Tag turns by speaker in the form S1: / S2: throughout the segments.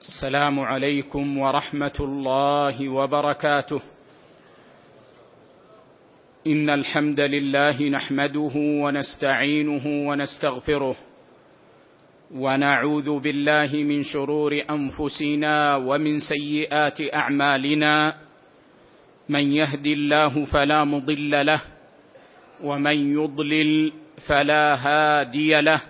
S1: السلام عليكم ورحمة الله وبركاته. إن الحمد لله نحمده ونستعينه ونستغفره ونعوذ بالله من شرور أنفسنا ومن سيئات أعمالنا. من يهد الله فلا مضل له ومن يضلل فلا هادي له.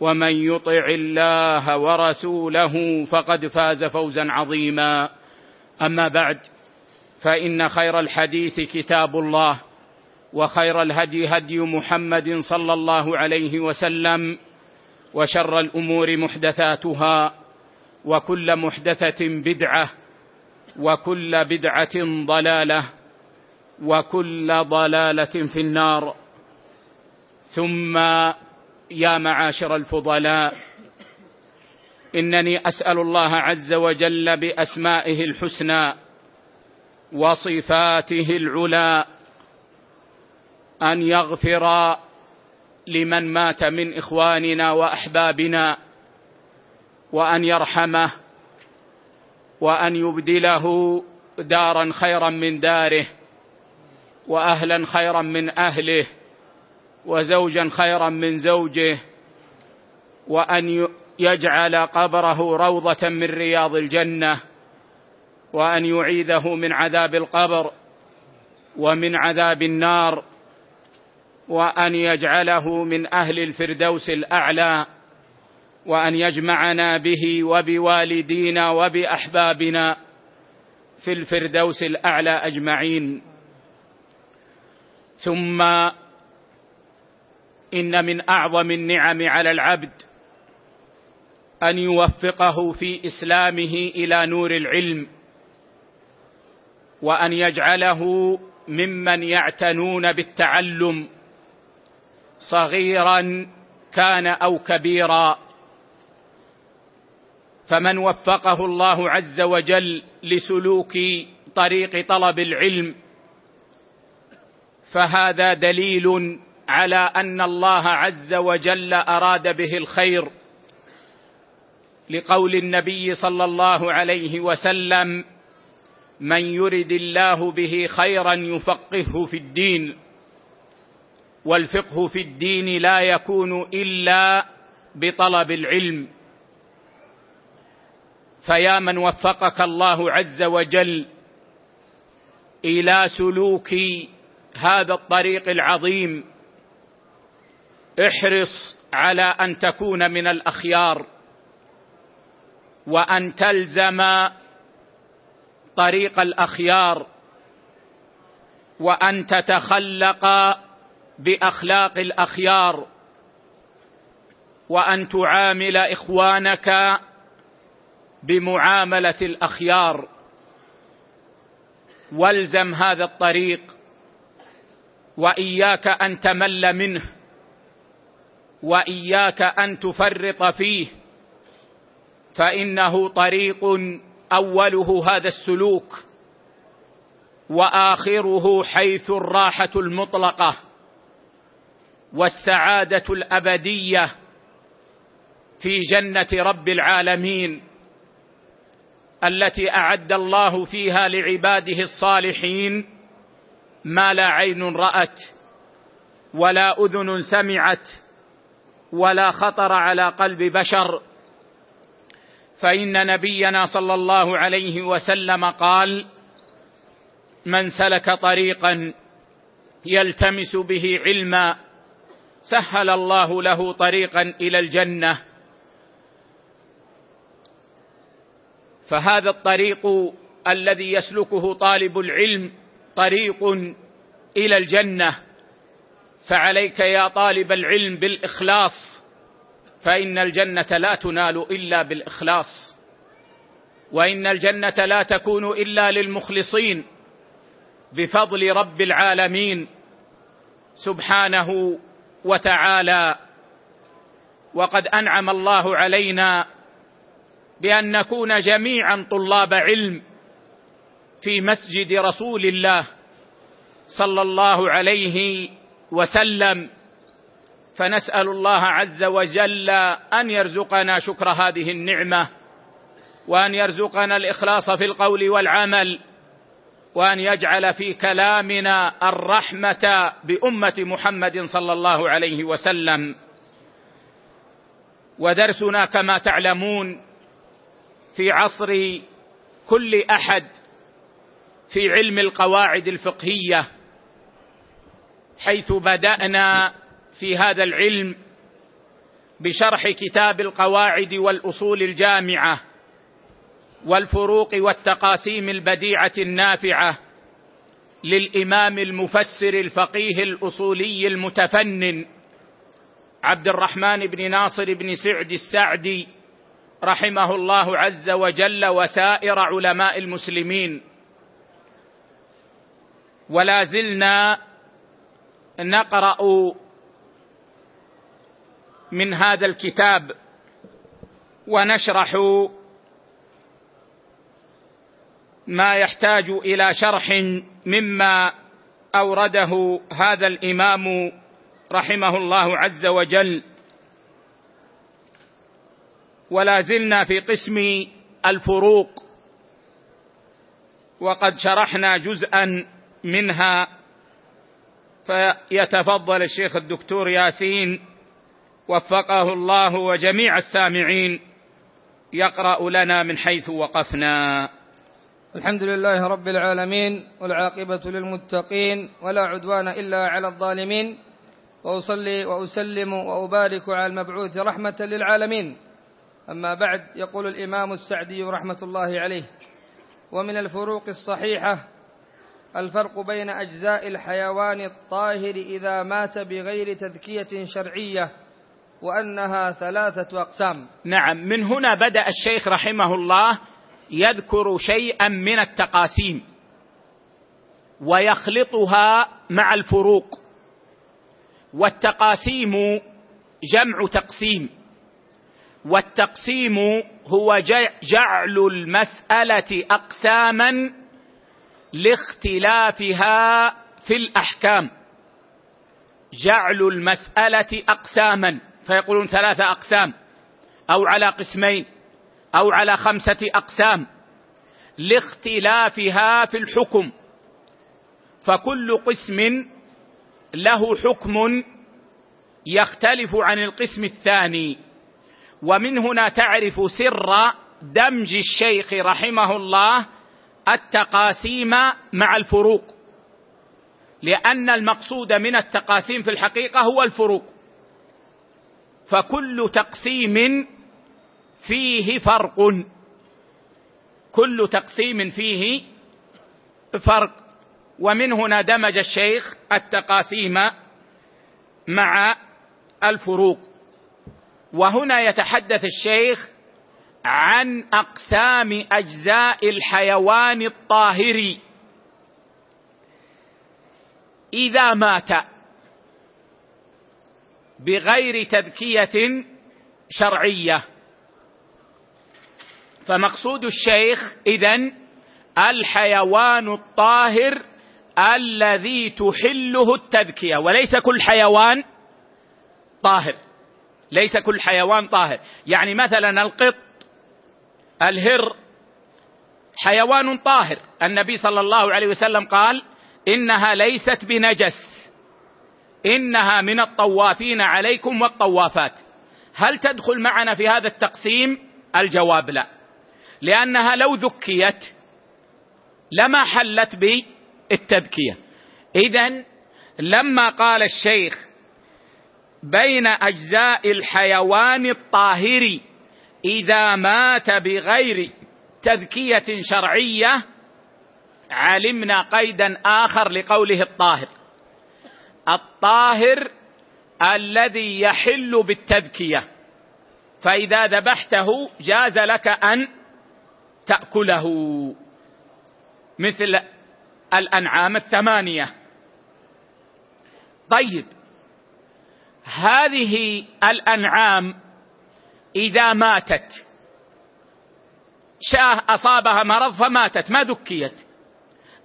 S1: ومن يطع الله ورسوله فقد فاز فوزا عظيما. أما بعد فإن خير الحديث كتاب الله وخير الهدي هدي محمد صلى الله عليه وسلم وشر الأمور محدثاتها وكل محدثة بدعة وكل بدعة ضلالة وكل ضلالة في النار. ثم يا معاشر الفضلاء إنني أسأل الله عز وجل بأسمائه الحسنى وصفاته العلى أن يغفر لمن مات من إخواننا وأحبابنا وأن يرحمه وأن يبدله دارا خيرا من داره واهلا خيرا من أهله. وزوجا خيرا من زوجه وأن يجعل قبره روضة من رياض الجنة وأن يعيذه من عذاب القبر ومن عذاب النار وأن يجعله من أهل الفردوس الأعلى وأن يجمعنا به وبوالدينا وبأحبابنا في الفردوس الأعلى أجمعين. ثم إن من أعظم النعم على العبد أن يوفقه في إسلامه إلى نور العلم وأن يجعله ممن يعتنون بالتعلم صغيرا كان أو كبيرا. فمن وفقه الله عز وجل لسلوك طريق طلب العلم فهذا دليل على أن الله عز وجل أراد به الخير لقول النبي صلى الله عليه وسلم من يرد الله به خيرا يفقهه في الدين والفقه في الدين لا يكون إلا بطلب العلم. فيا من وفقك الله عز وجل إلى سلوك هذا الطريق العظيم احرص على أن تكون من الأخيار وأن تلزم طريق الأخيار وأن تتخلق بأخلاق الأخيار وأن تعامل إخوانك بمعاملة الأخيار. والزم هذا الطريق وإياك أن تمل منه. وإياك أن تفرط فيه. فإنه طريق أوله هذا السلوك وآخره حيث الراحة المطلقة والسعادة الأبدية في جنة رب العالمين التي أعد الله فيها لعباده الصالحين. ما لا عين رأت ولا أذن سمعت ولا خطر على قلب بشر. فإن نبينا صلى الله عليه وسلم قال من سلك طريقا يلتمس به علما سهل الله له طريقا إلى الجنة. فهذا الطريق الذي يسلكه طالب العلم طريق إلى الجنة. فعليك يا طالب العلم بالإخلاص فإن الجنة لا تنال إلا بالإخلاص وإن الجنة لا تكون إلا للمخلصين بفضل رب العالمين سبحانه وتعالى. وقد أنعم الله علينا بأن نكون جميعا طلاب علم في مسجد رسول الله صلى الله عليه وسلم. فنسأل الله عز وجل أن يرزقنا شكر هذه النعمة وأن يرزقنا الإخلاص في القول والعمل وأن يجعل في كلامنا الرحمة بأمة محمد صلى الله عليه وسلم. ودرسنا كما تعلمون في عصر كل أحد في علم القواعد الفقهية. حيث بدأنا في هذا العلم بشرح كتاب القواعد والأصول الجامعة والفروق والتقاسيم البديعة النافعة للإمام المفسر الفقيه الأصولي المتفنن عبد الرحمن بن ناصر بن سعد السعدي رحمه الله عز وجل وسائر علماء المسلمين. ولا زلنا نقرأ من هذا الكتاب ونشرح ما يحتاج إلى شرح مما أورده هذا الإمام رحمه الله عز وجل. ولا زلنا في قسم الفروق وقد شرحنا جزءا منها فيتفضل الشيخ الدكتور ياسين وفقه الله وجميع السامعين يقرأ لنا من حيث وقفنا.
S2: الحمد لله رب العالمين والعاقبة للمتقين ولا عدوان إلا على الظالمين. وأصلي وأسلم وأبارك على المبعوث رحمة للعالمين. أما بعد يقول الإمام السعدي رحمة الله عليه. ومن الفروق الصحيحة الفرق بين أجزاء الحيوان الطاهر إذا مات بغير تذكية شرعية وأنها ثلاثة أقسام.
S1: نعم من هنا بدأ الشيخ رحمه الله يذكر شيئا من التقاسيم ويخلطها مع الفروق والتقاسيم جمع تقسيم والتقسيم هو جعل المسألة اقساما لاختلافها في الأحكام. جعل المسألة أقساما فيقولون ثلاثة أقسام أو على قسمين أو على خمسة أقسام. لاختلافها في الحكم فكل قسم له حكم يختلف عن القسم الثاني. ومن هنا تعرف سر دمج الشيخ رحمه الله التقاسيم مع الفروق. لأن المقصود من التقاسيم في الحقيقة هو الفروق. فكل تقسيم فيه فرق. كل تقسيم فيه فرق. ومن هنا دمج الشيخ التقاسيم مع الفروق. وهنا يتحدث الشيخ عن أقسام أجزاء الحيوان الطاهر إذا مات بغير تذكية شرعية. فمقصود الشيخ إذن الحيوان الطاهر الذي تحله التذكية. وليس كل حيوان طاهر. ليس كل حيوان طاهر. يعني مثلا القط الهر حيوان طاهر. النبي صلى الله عليه وسلم قال إنها ليست بنجس. إنها من الطوافين عليكم والطوافات. هل تدخل معنا في هذا التقسيم؟ الجواب لا. لأنها لو ذكيت لما حلت التذكيه اذا لما قال الشيخ بين أجزاء الحيوان الطاهر إذا مات بغير تذكية شرعية علمنا قيدا آخر لقوله الطاهر. الطاهر الذي يحل بالتذكية. فإذا ذبحته جاز لك أن تأكله. مثل الأنعام الثمانية. طيب هذه الأنعام إذا ماتت. شاه أصابها مرض فماتت ما ذكيت.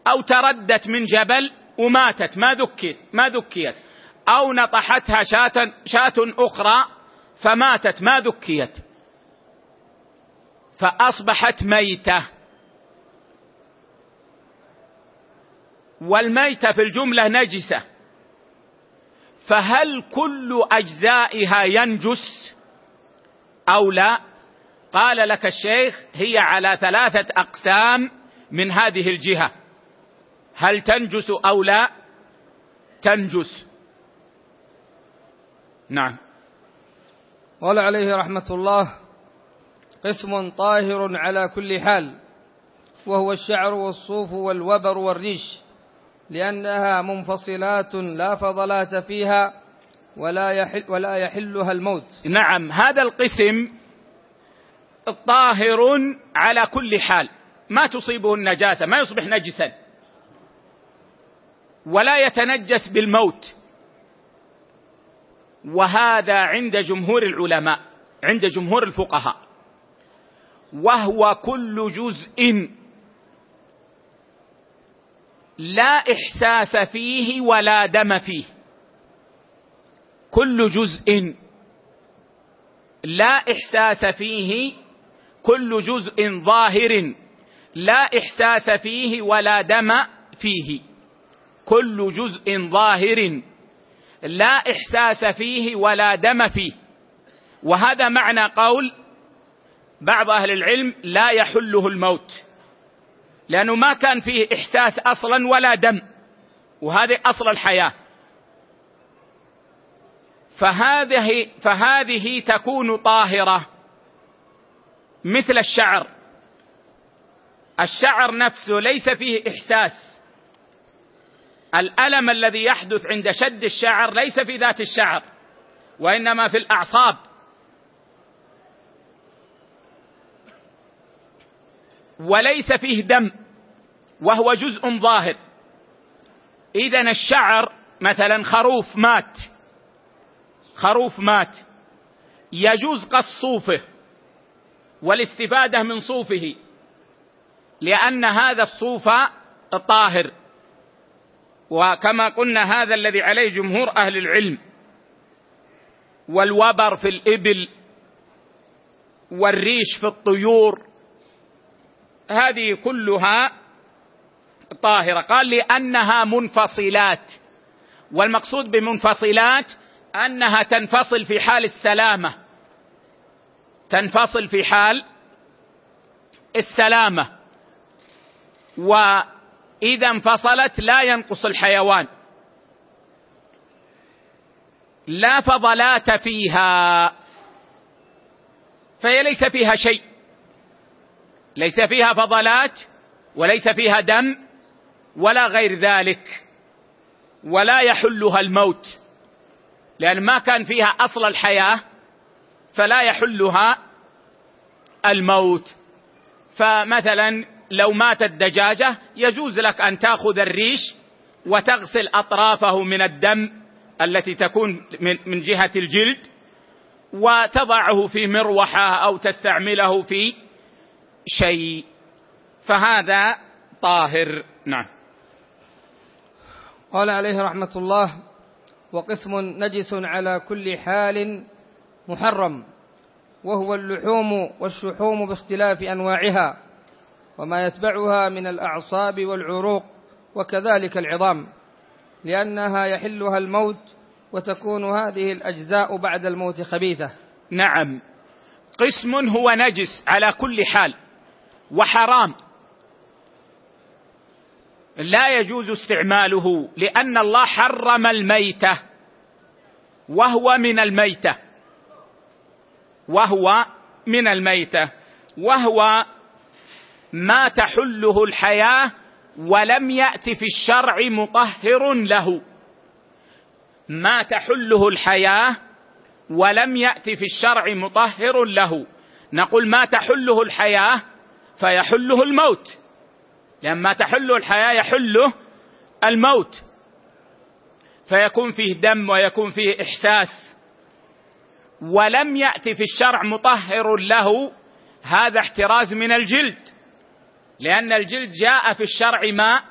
S1: أو تردت من جبل وماتت ما ذكيت ما ذكيت. أو نطحتها شاة شاة أخرى فماتت ما ذكيت. فأصبحت ميتة. والميتة في الجملة نجسة. فهل كل أجزائها ينجس؟ أو لا قال لك الشيخ هي على ثلاثة أقسام من هذه الجهة. هل تنجس أو لا؟ تنجس. نعم.
S2: قال عليه رحمة الله قسم طاهر على كل حال وهو الشعر والصوف والوبر والريش لأنها منفصلات لا فضلات فيها ولا يحل ولا يحلها الموت.
S1: نعم هذا القسم طاهر على كل حال. ما تصيبه النجاسة ما يصبح نجسا. ولا يتنجس بالموت. وهذا عند جمهور العلماء عند جمهور الفقهاء. وهو كل جزء لا إحساس فيه ولا دم فيه. كل جزء لا إحساس فيه كل جزء ظاهر لا إحساس فيه ولا دم فيه. كل جزء ظاهر لا إحساس فيه ولا دم فيه. وهذا معنى قول بعض أهل العلم لا يحله الموت لأنه ما كان فيه إحساس أصلا ولا دم وهذه أصل الحياة. فهذه فهذه تكون طاهرة مثل الشعر. الشعر نفسه ليس فيه إحساس. الألم الذي يحدث عند شد الشعر ليس في ذات الشعر وإنما في الأعصاب. وليس فيه دم وهو جزء ظاهر. اذا الشعر مثلا خروف مات. خروف مات. يجوز قص صوفه والاستفادة من صوفه لأن هذا الصوف طاهر. وكما قلنا هذا الذي عليه جمهور أهل العلم والوبر في الإبل والريش في الطيور هذه كلها طاهرة. قال لأنها منفصلات والمقصود بمنفصلات أنها تنفصل في حال السلامة. تنفصل في حال السلامة. وإذا انفصلت لا ينقص الحيوان. لا فضلات فيها. فهي ليس فيها شيء. ليس فيها فضلات وليس فيها دم ولا غير ذلك. ولا يحلها الموت. لأن ما كان فيها أصل الحياة فلا يحلها الموت. فمثلا لو ماتت دجاجه يجوز لك أن تأخذ الريش وتغسل أطرافه من الدم التي تكون من جهة الجلد وتضعه في مروحة أو تستعمله في شيء. فهذا طاهر. نعم.
S2: قال عليه رحمة الله وقسم نجس على كل حال محرم وهو اللحوم والشحوم باختلاف أنواعها وما يتبعها من الأعصاب والعروق وكذلك العظام لأنها يحلها الموت وتكون هذه الأجزاء بعد الموت خبيثة.
S1: نعم. قسم هو نجس على كل حال وحرام. لا يجوز استعماله لأن الله حرم الميتة وهو من الميتة وهو من الميتة وهو ما تحله الحياة ولم يأت في الشرع مطهر له. ما تحله الحياة ولم يأت في الشرع مطهر له. نقول ما تحله الحياة فيحله الموت. لأن ما تحله الحياة يحله الموت. فيكون فيه دم ويكون فيه إحساس. ولم يأت في الشرع مطهر له هذا احتراز من الجلد. لأن الجلد جاء في الشرع ما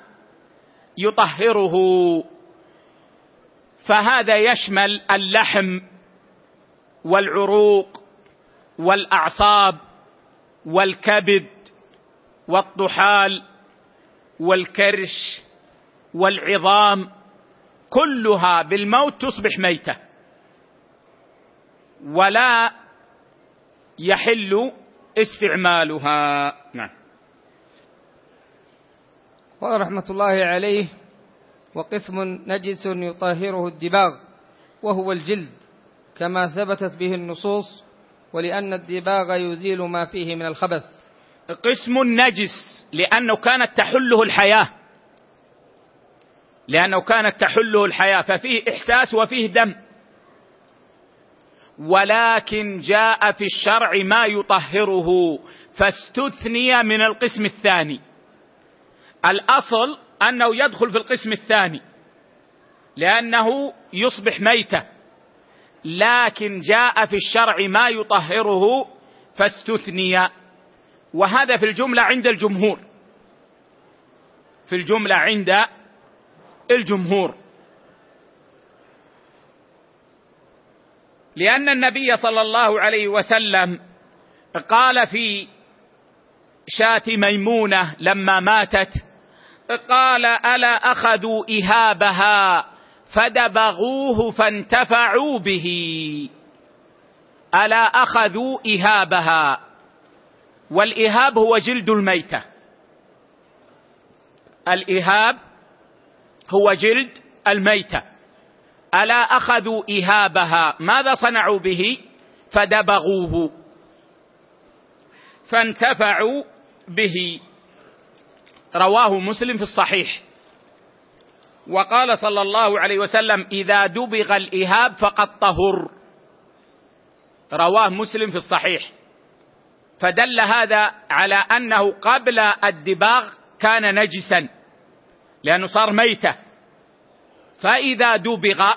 S1: يطهره. فهذا يشمل اللحم والعروق والأعصاب والكبد والطحال والكرش والعظام كلها بالموت تصبح ميتة. ولا يحل استعمالها. نعم.
S2: قال رحمة الله عليه وقسم نجس يطهره الدباغ وهو الجلد كما ثبتت به النصوص ولأن الدباغ يزيل ما فيه من الخبث.
S1: قسم نجس لأنه كانت تحله الحياة. لأنه كانت تحله الحياة. ففيه إحساس وفيه دم. ولكن جاء في الشرع ما يطهره فاستثني من القسم الثاني. الأصل أنه يدخل في القسم الثاني لأنه يصبح ميتة. لكن جاء في الشرع ما يطهره فاستثني. وهذا في الجملة عند الجمهور. في الجملة عند الجمهور. لأن النبي صلى الله عليه وسلم قال في شاة ميمونة لما ماتت قال ألا أخذوا إهابها فدبغوه فانتفعوا به. ألا أخذوا إهابها؟ والإهاب هو جلد الميتة. الإهاب هو جلد الميتة. ألا أخذوا إهابها؟ ماذا صنعوا به؟ فدبغوه. فانتفعوا به. رواه مسلم في الصحيح. وقال صلى الله عليه وسلم إذا دبغ الإهاب فقد طهر. رواه مسلم في الصحيح. فدل هذا على أنه قبل الدباغ كان نجسا لأنه صار ميتة. فإذا دبغ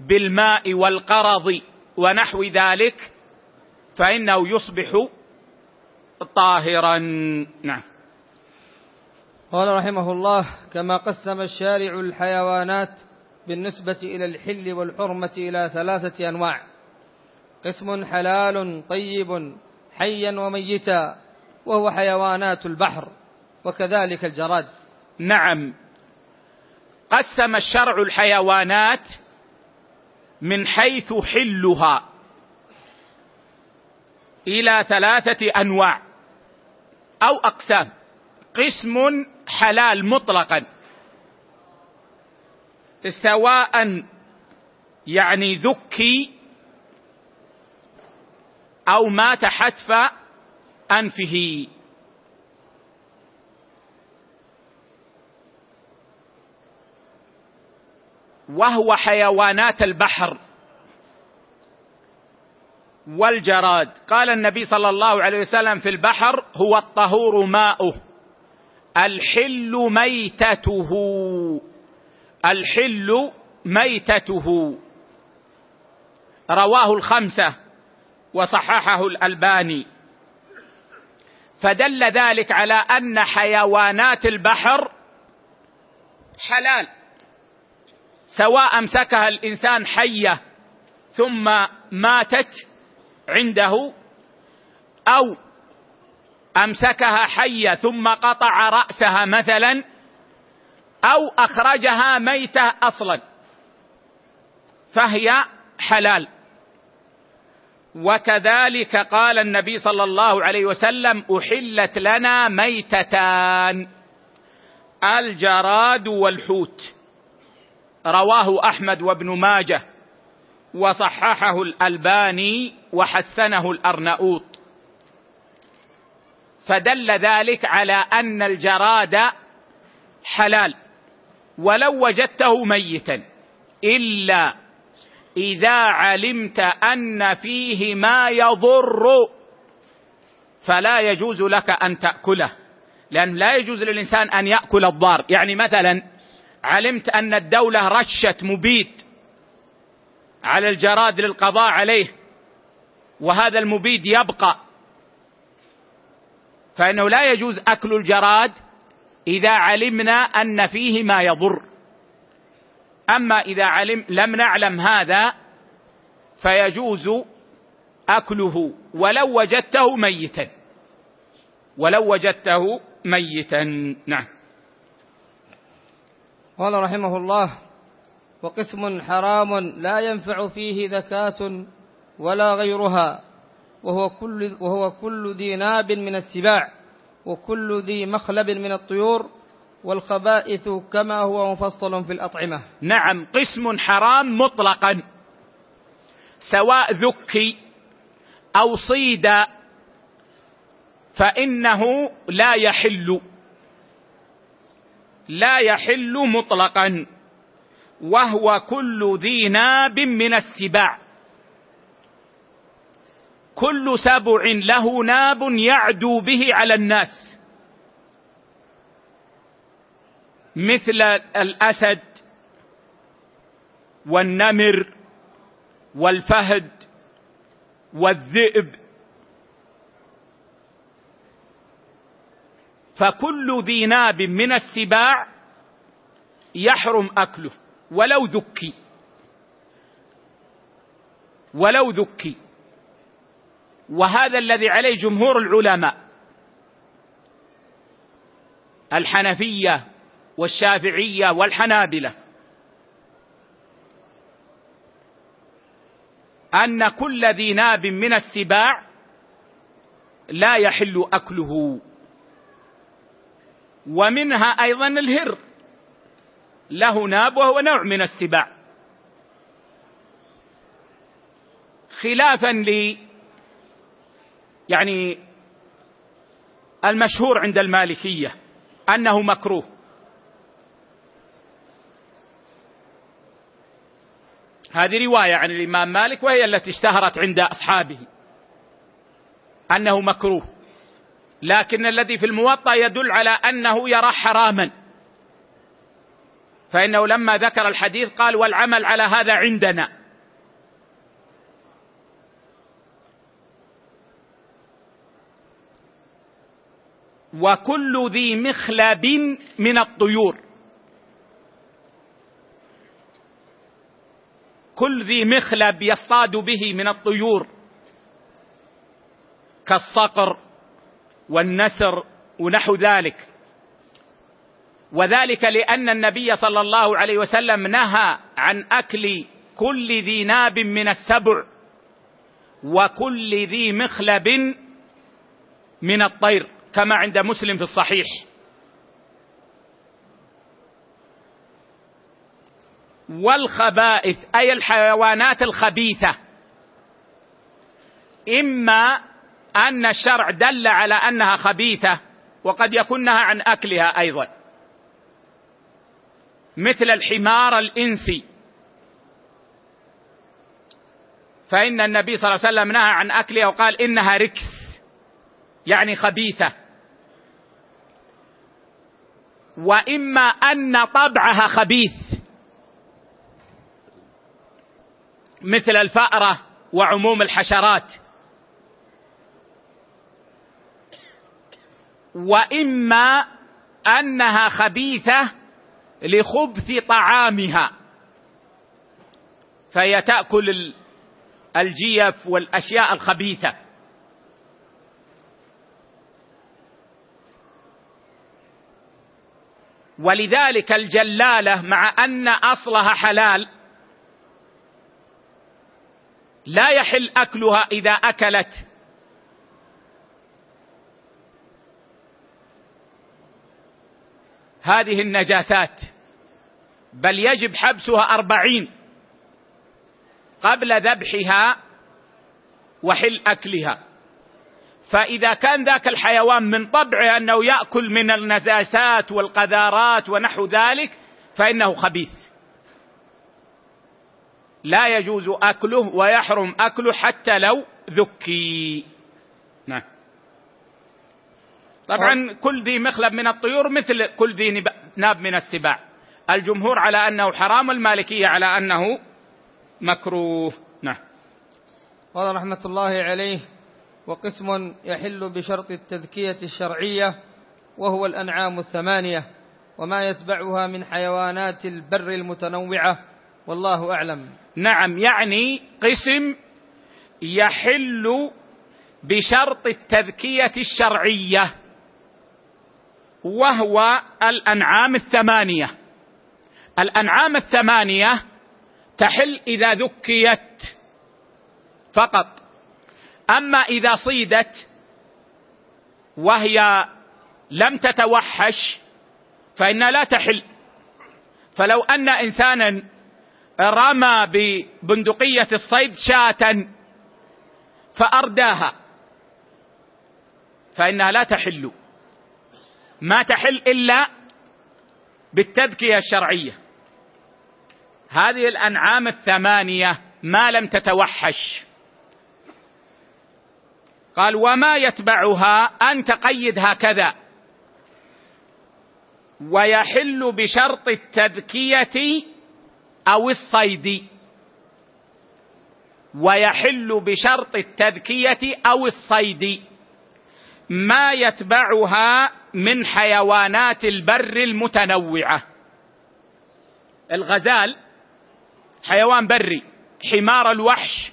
S1: بالماء والقرض ونحو ذلك فإنه يصبح طاهرا. نعم.
S2: قال رحمه الله كما قسم الشارع الحيوانات بالنسبة إلى الحل والحرمة إلى ثلاثة أنواع قسم حلال طيب حيا وميتا وهو حيوانات البحر وكذلك الجراد.
S1: نعم. قسم الشرع الحيوانات من حيث حلها إلى ثلاثة أنواع أو أقسام. قسم حلال مطلقا. سواء يعني ذكي أو مات حتف أنفه. وهو حيوانات البحر والجراد. قال النبي صلى الله عليه وسلم في البحر هو الطهور ماؤه. الحل ميتته. الحل ميتته. رواه الخمسة. وصححه الألباني. فدل ذلك على أن حيوانات البحر حلال سواء أمسكها الإنسان حية ثم ماتت عنده أو أمسكها حية ثم قطع رأسها مثلا أو أخرجها ميتة أصلا فهي حلال. وكذلك قال النبي صلى الله عليه وسلم أحلت لنا ميتتان الجراد والحوت. رواه أحمد وابن ماجه وصححه الألباني وحسنه الأرناؤوط. فدل ذلك على أن الجراد حلال ولو وجدته ميتا إلا إذا علمت أن فيه ما يضر فلا يجوز لك أن تأكله. لأن لا يجوز للإنسان أن يأكل الضار. يعني مثلا علمت أن الدولة رشت مبيد على الجراد للقضاء عليه وهذا المبيد يبقى. فإنه لا يجوز أكل الجراد إذا علمنا أن فيه ما يضر. أما إذا علم لم نعلم هذا فيجوز أكله ولو وجدته ميتا. ولو وجدته ميتا. نعم.
S2: قال رحمه الله وقسم حرام لا ينفع فيه زكاة ولا غيرها وهو كل, وهو كل ذي ناب من السباع وكل ذي مخلب من الطيور والخبائث كما هو مفصل في الأطعمة.
S1: نعم قسم حرام مطلقا. سواء ذكي أو صيد فإنه لا يحل. لا يحل مطلقا. وهو كل ذي ناب من السباع. كل سبع له ناب يعدو به على الناس. مثل الأسد والنمر والفهد والذئب. فكل ذي ناب من السباع يحرم أكله ولو ذكي ولو ذكي. وهذا الذي عليه جمهور العلماء. الحنفية والشافعية والحنابلة. أن كل ذي ناب من السباع لا يحل أكله. ومنها أيضا الهر. له ناب وهو نوع من السباع. خلافا ل يعني المشهور عند المالكية أنه مكروه. هذه رواية عن الإمام مالك وهي التي اشتهرت عند أصحابه. أنه مكروه. لكن الذي في الموطأ يدل على أنه يرى حراما. فإنه لما ذكر الحديث قال والعمل على هذا عندنا. وكل ذي مخلب من الطيور. كل ذي مخلب يصطاد به من الطيور. كالصقر والنسر ونحو ذلك. وذلك لأن النبي صلى الله عليه وسلم نهى عن أكل كل ذي ناب من السبع وكل ذي مخلب من الطير كما عند مسلم في الصحيح. والخبائث أي الحيوانات الخبيثة. إما أن الشرع دل على أنها خبيثة وقد يكون نهى عن أكلها أيضا. مثل الحمار الإنسي. فإن النبي صلى الله عليه وسلم نهى عن أكلها وقال إنها ركس يعني خبيثة. وإما أن طبعها خبيث. مثل الفأرة وعموم الحشرات. وإما أنها خبيثة لخبث طعامها. فهي تأكل الجيف والأشياء الخبيثة. ولذلك الجلالة مع أن أصلها حلال لا يحل أكلها إذا أكلت. هذه النجاسات. بل يجب حبسها أربعين قبل ذبحها وحل أكلها. فإذا كان ذاك الحيوان من طبعه أنه يأكل من النجاسات والقذارات ونحو ذلك فإنه خبيث. لا يجوز أكله ويحرم أكله حتى لو ذكي. نعم. طبعا كل ذي مخلب من الطيور مثل كل ذي ناب من السباع. الجمهور على أنه حرام المالكية على أنه مكروه. نعم.
S2: قال رحمة الله عليه وقسم يحل بشرط التذكية الشرعية وهو الأنعام الثمانية وما يتبعها من حيوانات البر المتنوعة والله أعلم.
S1: نعم يعني قسم يحل بشرط التذكية الشرعية وهو الأنعام الثمانية. الأنعام الثمانية تحل إذا ذكيت فقط. أما إذا صيدت وهي لم تتوحش فإنها لا تحل. فلو أن إنسانا رمى ببندقية الصيد شاة فأرداها. فإنها لا تحل. ما تحل إلا بالتذكية الشرعية. هذه الأنعام الثمانية ما لم تتوحش. قال وما يتبعها ان تقيد هكذا. ويحل بشرط التذكية أو الصيد. ويحل بشرط التذكية أو الصيد. ما يتبعها من حيوانات البر المتنوعة. الغزال حيوان بري حمار الوحش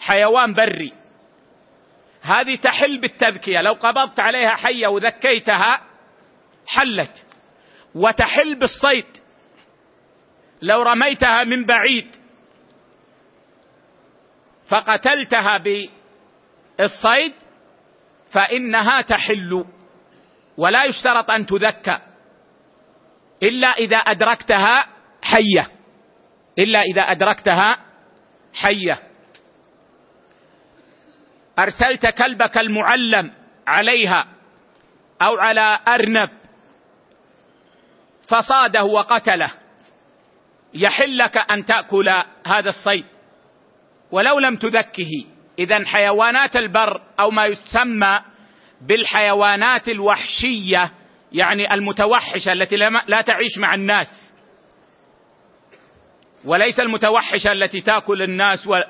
S1: حيوان بري. هذه تحل بالتذكية. لو قبضت عليها حية وذكيتها حلت. وتحل بالصيد. لو رميتها من بعيد فقتلتها بالصيد فإنها تحل ولا يشترط أن تذكى إلا إذا أدركتها حية إلا إذا أدركتها حية. أرسلت كلبك المعلم عليها أو على أرنب فصاده وقتله. يحل لك أن تأكل هذا الصيد. ولو لم تذكه اذا حيوانات البر أو ما يسمى بالحيوانات الوحشية يعني المتوحشة التي لا تعيش مع الناس. وليس المتوحشة التي تأكل الناس و...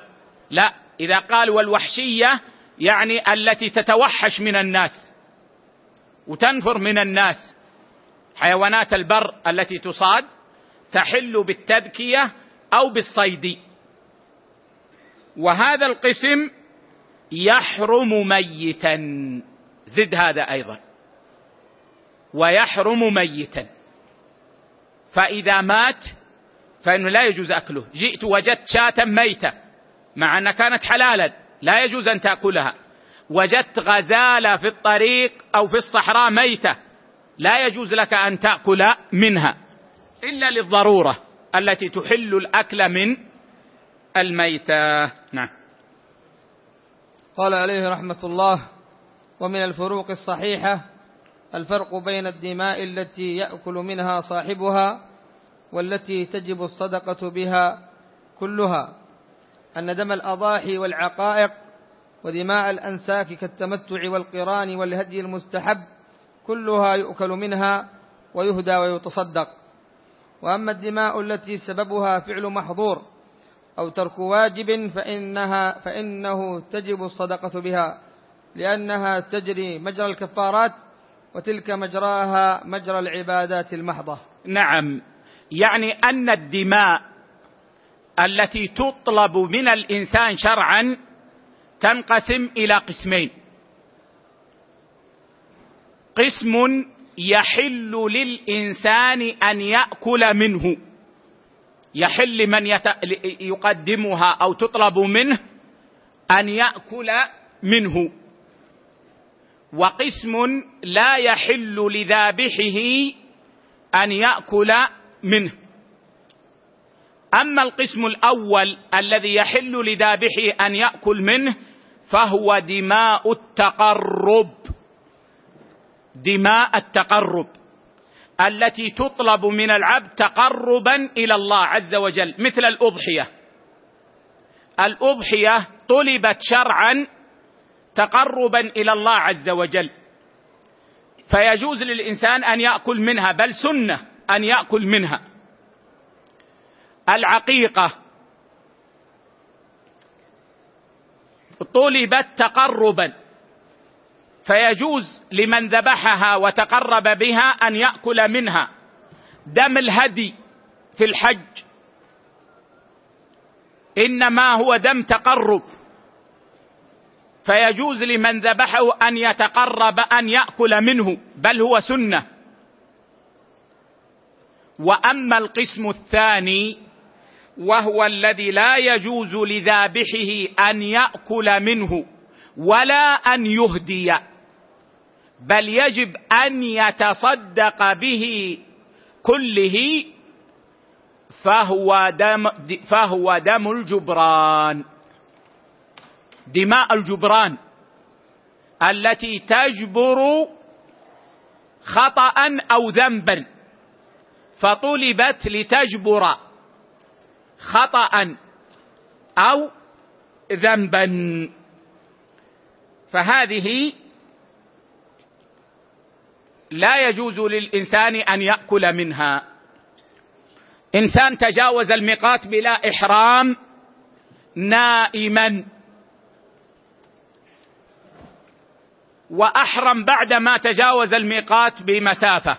S1: لا إذا قال والوحشية يعني التي تتوحش من الناس وتنفر من الناس. حيوانات البر التي تصاد تحل بالتذكيه أو بالصيد. وهذا القسم يحرم ميتا. زد هذا أيضا. ويحرم ميتا. فإذا مات فإنه لا يجوز أكله. جئت وجدت شاة ميتة. مع أنها كانت حلالا. لا يجوز أن تأكلها. وجدت غزالة في الطريق أو في الصحراء ميتة. لا يجوز لك أن تأكل منها. إلا للضرورة التي تحل الأكل من الميتة. نعم.
S2: قال عليه رحمة الله ومن الفروق الصحيحة الفرق بين الدماء التي يأكل منها صاحبها والتي تجب الصدقة بها كلها أن دم الأضاحي والعقائق ودماء الأنساك كالتمتع والقران والهدي المستحب كلها يؤكل منها ويهدى ويتصدق. وأما الدماء التي سببها فعل محظور أو ترك واجب فإنها فإنه تجب الصدقة بها لأنها تجري مجرى الكفارات وتلك مجراها مجرى العبادات المحضة.
S1: نعم يعني أن الدماء التي تطلب من الإنسان شرعا تنقسم إلى قسمين. قسم يحل للإنسان أن يأكل منه. يحل لمن يت... يقدمها أو تطلب منه أن يأكل منه. وقسم لا يحل لذابحه أن يأكل منه. أما القسم الأول الذي يحل لذابحه أن يأكل منه فهو دماء التقرب. دماء التقرب التي تطلب من العبد تقربا إلى الله عز وجل مثل الأضحية. الأضحية طلبت شرعا تقربا إلى الله عز وجل. فيجوز للإنسان أن يأكل منها بل سنة أن يأكل منها. العقيقة طلبت تقربا. فيجوز لمن ذبحها وتقرب بها أن يأكل منها. دم الهدي في الحج إنما هو دم تقرب. فيجوز لمن ذبحه أن يتقرب أن يأكل منه بل هو سنة. وأما القسم الثاني وهو الذي لا يجوز لذابحه أن يأكل منه ولا أن يهدي. بل يجب أن يتصدق به كله فهو دم فهو دم الجبران. دماء الجبران التي تجبر خطأ أو ذنبا. فطلبت لتجبر خطأ أو ذنبا. فهذه لا يجوز للإنسان أن يأكل منها. إنسان تجاوز الميقات بلا إحرام نائما. وأحرم بعدما تجاوز الميقات بمسافة.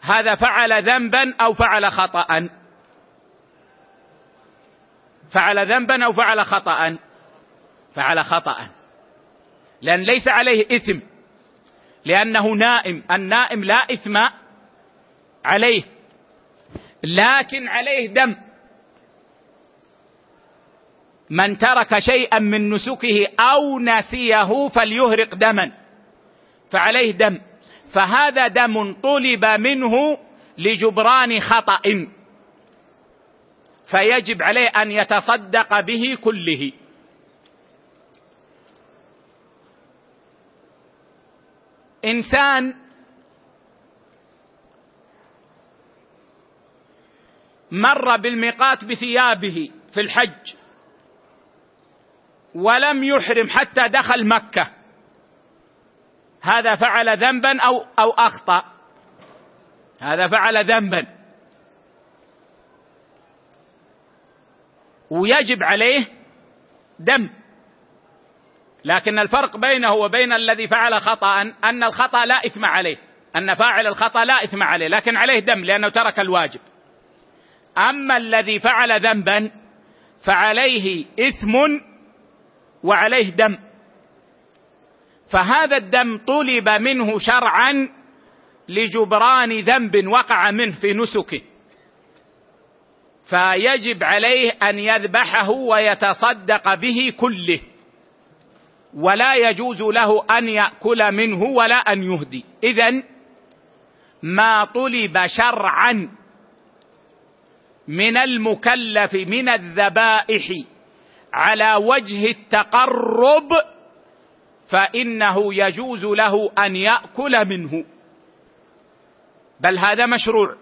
S1: هذا فعل ذنبا أو فعل خطا فعل ذنبا أو فعل خطا فعل خطا لأن ليس عليه إثم. لأنه نائم. النائم لا إثم عليه. لكن عليه دم. من ترك شيئا من نسكه أو نسيه فليهرق دما. فعليه دم. فهذا دم طلب منه لجبران خطأ. فيجب عليه أن يتصدق به كله. إنسان مر بالميقات بثيابه في الحج ولم يحرم حتى دخل مكة. هذا فعل ذنبا أو أو أخطأ. هذا فعل ذنبا. ويجب عليه دم. لكن الفرق بينه وبين الذي فعل خطأ أن الخطأ لا إثم عليه. أن فاعل الخطأ لا إثم عليه لكن عليه دم لأنه ترك الواجب. أما الذي فعل ذنبا فعليه إثم وعليه دم. فهذا الدم طلب منه شرعا لجبران ذنب وقع منه في نسكه. فيجب عليه أن يذبحه ويتصدق به كله. ولا يجوز له أن يأكل منه ولا أن يهدي. اذا ما طلب شرعا من المكلف من الذبائح على وجه التقرب فإنه يجوز له أن يأكل منه. بل هذا مشروع.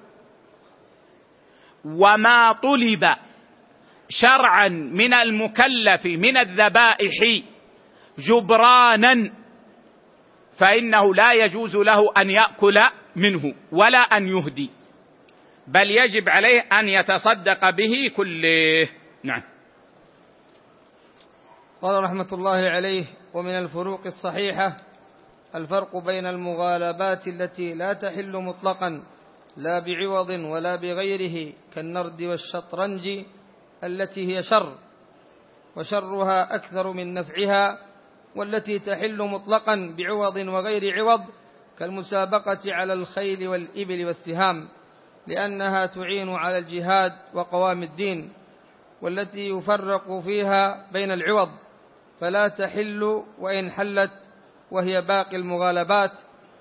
S1: وما طلب شرعا من المكلف من الذبائح جبرانا فإنه لا يجوز له أن يأكل منه ولا أن يهدي بل يجب عليه أن يتصدق به كله. نعم.
S2: قال رحمة الله عليه ومن الفروق الصحيحة الفرق بين المغالبات التي لا تحل مطلقا لا بعوض ولا بغيره كالنرد والشطرنج التي هي شر وشرها أكثر من نفعها والتي تحل مطلقا بعوض وغير عوض كالمسابقة على الخيل والإبل والسهام لأنها تعين على الجهاد وقوام الدين والتي يفرق فيها بين العوض فلا تحل وإن حلت وهي باقي المغالبات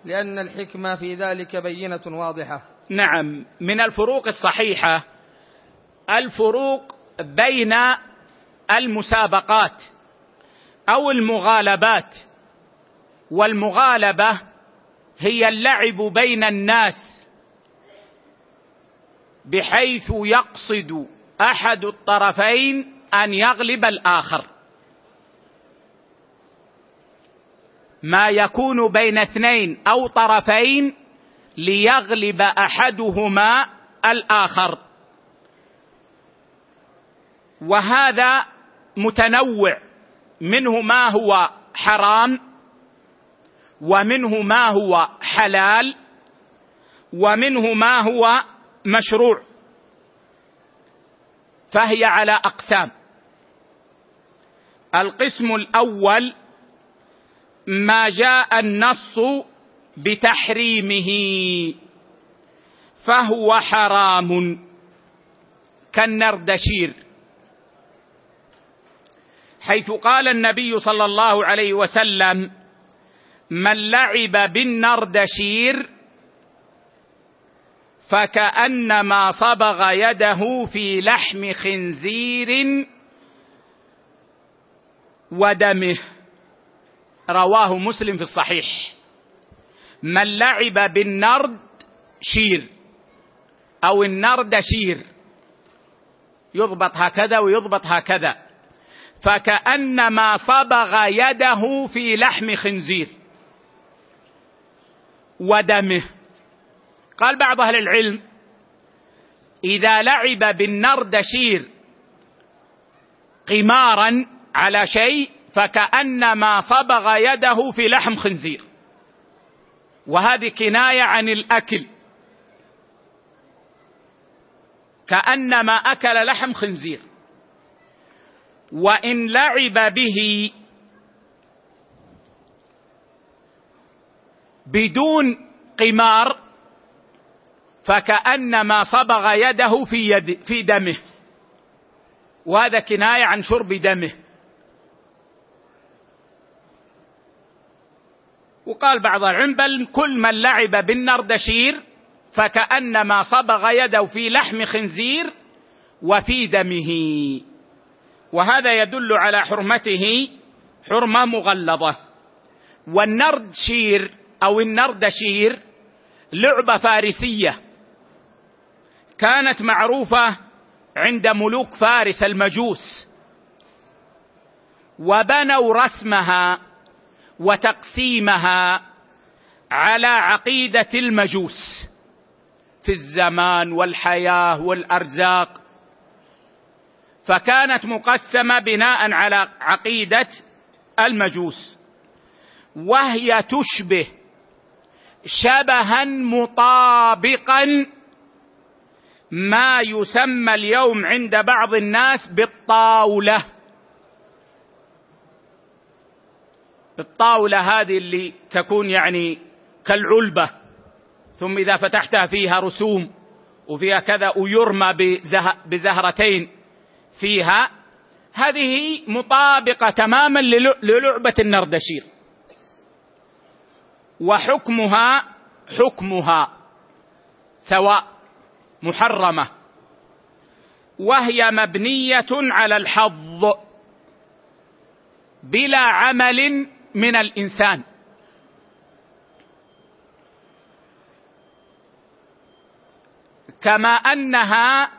S2: لأن الحكمة في ذلك بينة واضحة.
S1: نعم من الفروق الصحيحة الفروق بين المسابقات. أو المغالبات. والمغالبة هي اللعب بين الناس بحيث يقصد أحد الطرفين أن يغلب الآخر. ما يكون بين اثنين أو طرفين ليغلب أحدهما الآخر. وهذا متنوع. منه ما هو حرام ومنه ما هو حلال ومنه ما هو مشروع. فهي على أقسام. القسم الأول ما جاء النص بتحريمه فهو حرام. كالنردشير. حيث قال النبي صلى الله عليه وسلم من لعب بالنردشير فكأنما صبغ يده في لحم خنزير ودمه. رواه مسلم في الصحيح. من لعب بالنرد شير أو النرد شير يضبط هكذا ويضبط هكذا. فكأنما صبغ يده في لحم خنزير ودمه. قال بعض أهل العلم إذا لعب بالنردشير قمارا على شيء فكأنما صبغ يده في لحم خنزير. وهذه كناية عن الأكل. كأنما أكل لحم خنزير. وإن لعب به بدون قمار فكأنما صبغ يده في يد في دمه. وهذا كناية عن شرب دمه. وقال بعض العلم بل كل من لعب بالنردشير فكأنما صبغ يده في لحم خنزير وفي دمه. وهذا يدل على حرمته حرمة مغلظة. والنردشير أو النردشير لعبة فارسية كانت معروفة عند ملوك فارس المجوس. وبنوا رسمها وتقسيمها على عقيدة المجوس في الزمان والحياة والأرزاق فكانت مقسمة بناء على عقيدة المجوس وهي تشبه شبها مطابقا ما يسمى اليوم عند بعض الناس بالطاولة. الطاولة هذه اللي تكون يعني كالعلبة ثم إذا فتحتها فيها رسوم وفيها كذا ويرمى بزهرتين فيها هذه مطابقة تماما للعبة النردشير. وحكمها حكمها سواء محرمة وهي مبنية على الحظ بلا عمل من الإنسان. كما أنها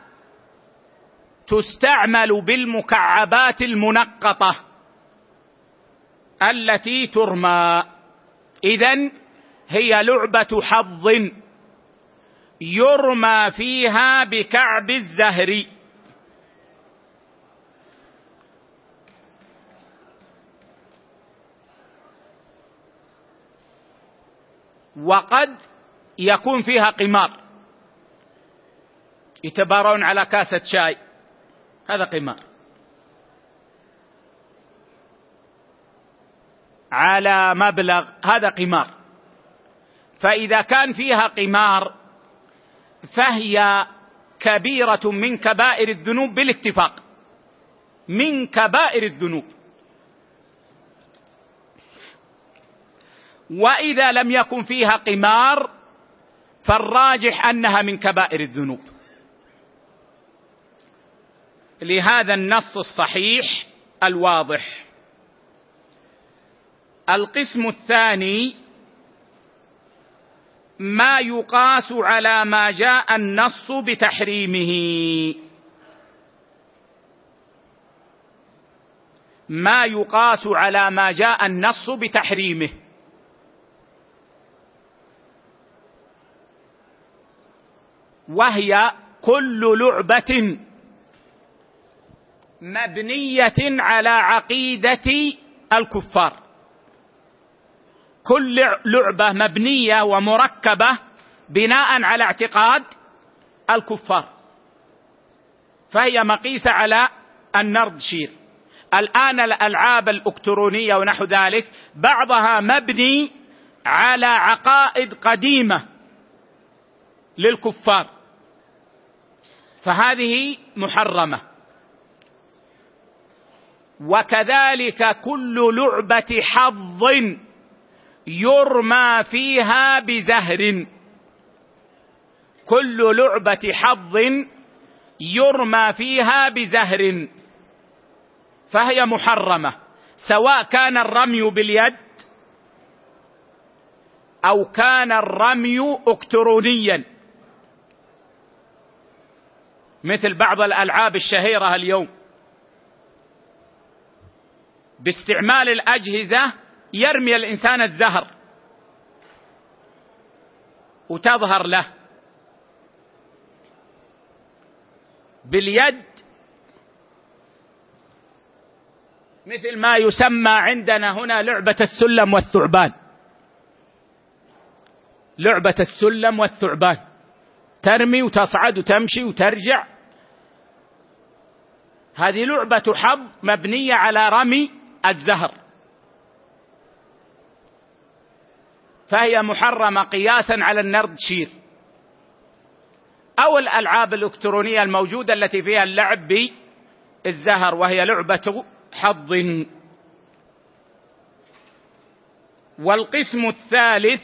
S1: تستعمل بالمكعبات المنقطة التي ترمى. إذن هي لعبة حظ يرمى فيها بكعب الزهر. وقد يكون فيها قمار. يتبارون على كاسة شاي. هذا قمار. على مبلغ هذا قمار. فإذا كان فيها قمار فهي كبيرة من كبائر الذنوب بالاتفاق. من كبائر الذنوب. وإذا لم يكن فيها قمار فالراجح أنها من كبائر الذنوب. لهذا النص الصحيح الواضح. القسم الثاني ما يقاس على ما جاء النص بتحريمه. ما يقاس على ما جاء النص بتحريمه. وهي كل لعبة مبنية على عقيدة الكفار. كل لعبة مبنية ومركبة بناء على اعتقاد الكفار. فهي مقيسة على النردشير الآن الألعاب الإلكترونية ونحو ذلك بعضها مبني على عقائد قديمة للكفار. فهذه محرمة. وكذلك كل لعبة حظ يرمى فيها بزهر. كل لعبة حظ يرمى فيها بزهر. فهي محرمة سواء كان الرمي باليد أو كان الرمي الكترونيا مثل بعض الألعاب الشهيرة اليوم. باستعمال الأجهزة يرمي الإنسان الزهر. وتظهر له. باليد. مثل ما يسمى عندنا هنا لعبة السلم والثعبان. لعبة السلم والثعبان. ترمي وتصعد وتمشي وترجع. هذه لعبة حظ مبنية على رمي الزهر. فهي محرمة قياسا على النرد شير. أو الألعاب الإلكترونية الموجودة التي فيها اللعب بالزهر وهي لعبة حظ. والقسم الثالث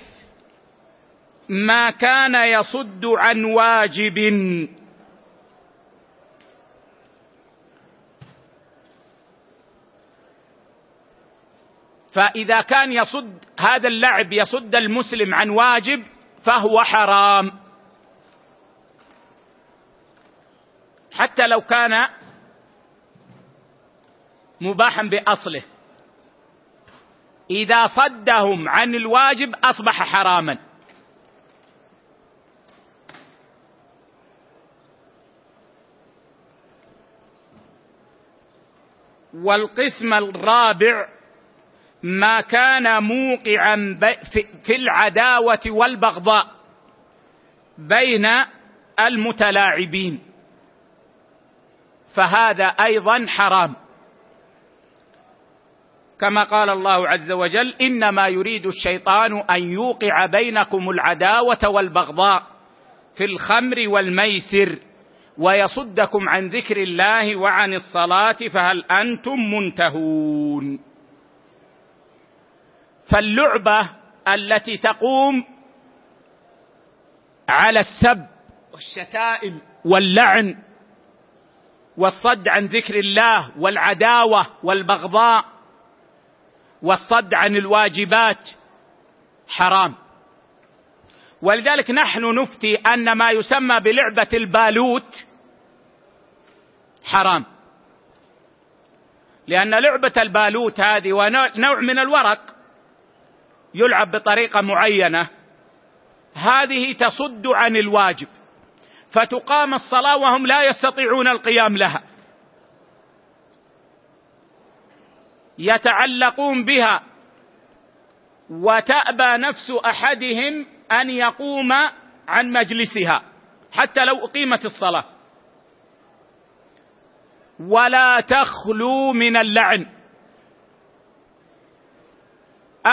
S1: ما كان يصد عن واجب. فإذا كان يصد هذا اللعب يصد المسلم عن واجب فهو حرام. حتى لو كان مباحا بأصله. إذا صدهم عن الواجب أصبح حراما. والقسم الرابع ما كان موقعا في العداوة والبغضاء بين المتلاعبين. فهذا أيضا حرام. كما قال الله عز وجل إنما يريد الشيطان أن يوقع بينكم العداوة والبغضاء في الخمر والميسر ويصدكم عن ذكر الله وعن الصلاة فهل أنتم منتهون؟ فاللعبة التي تقوم على السب والشتائم واللعن والصد عن ذكر الله والعداوة والبغضاء والصد عن الواجبات حرام. ولذلك نحن نفتي أن ما يسمى بلعبة البالوت حرام. لأن لعبة البالوت هذه ونوع من الورق يلعب بطريقة معينة. هذه تصد عن الواجب. فتقام الصلاة وهم لا يستطيعون القيام لها. يتعلقون بها. وتأبى نفس أحدهم أن يقوم عن مجلسها. حتى لو أقيمت الصلاة. ولا تخلو من اللعن.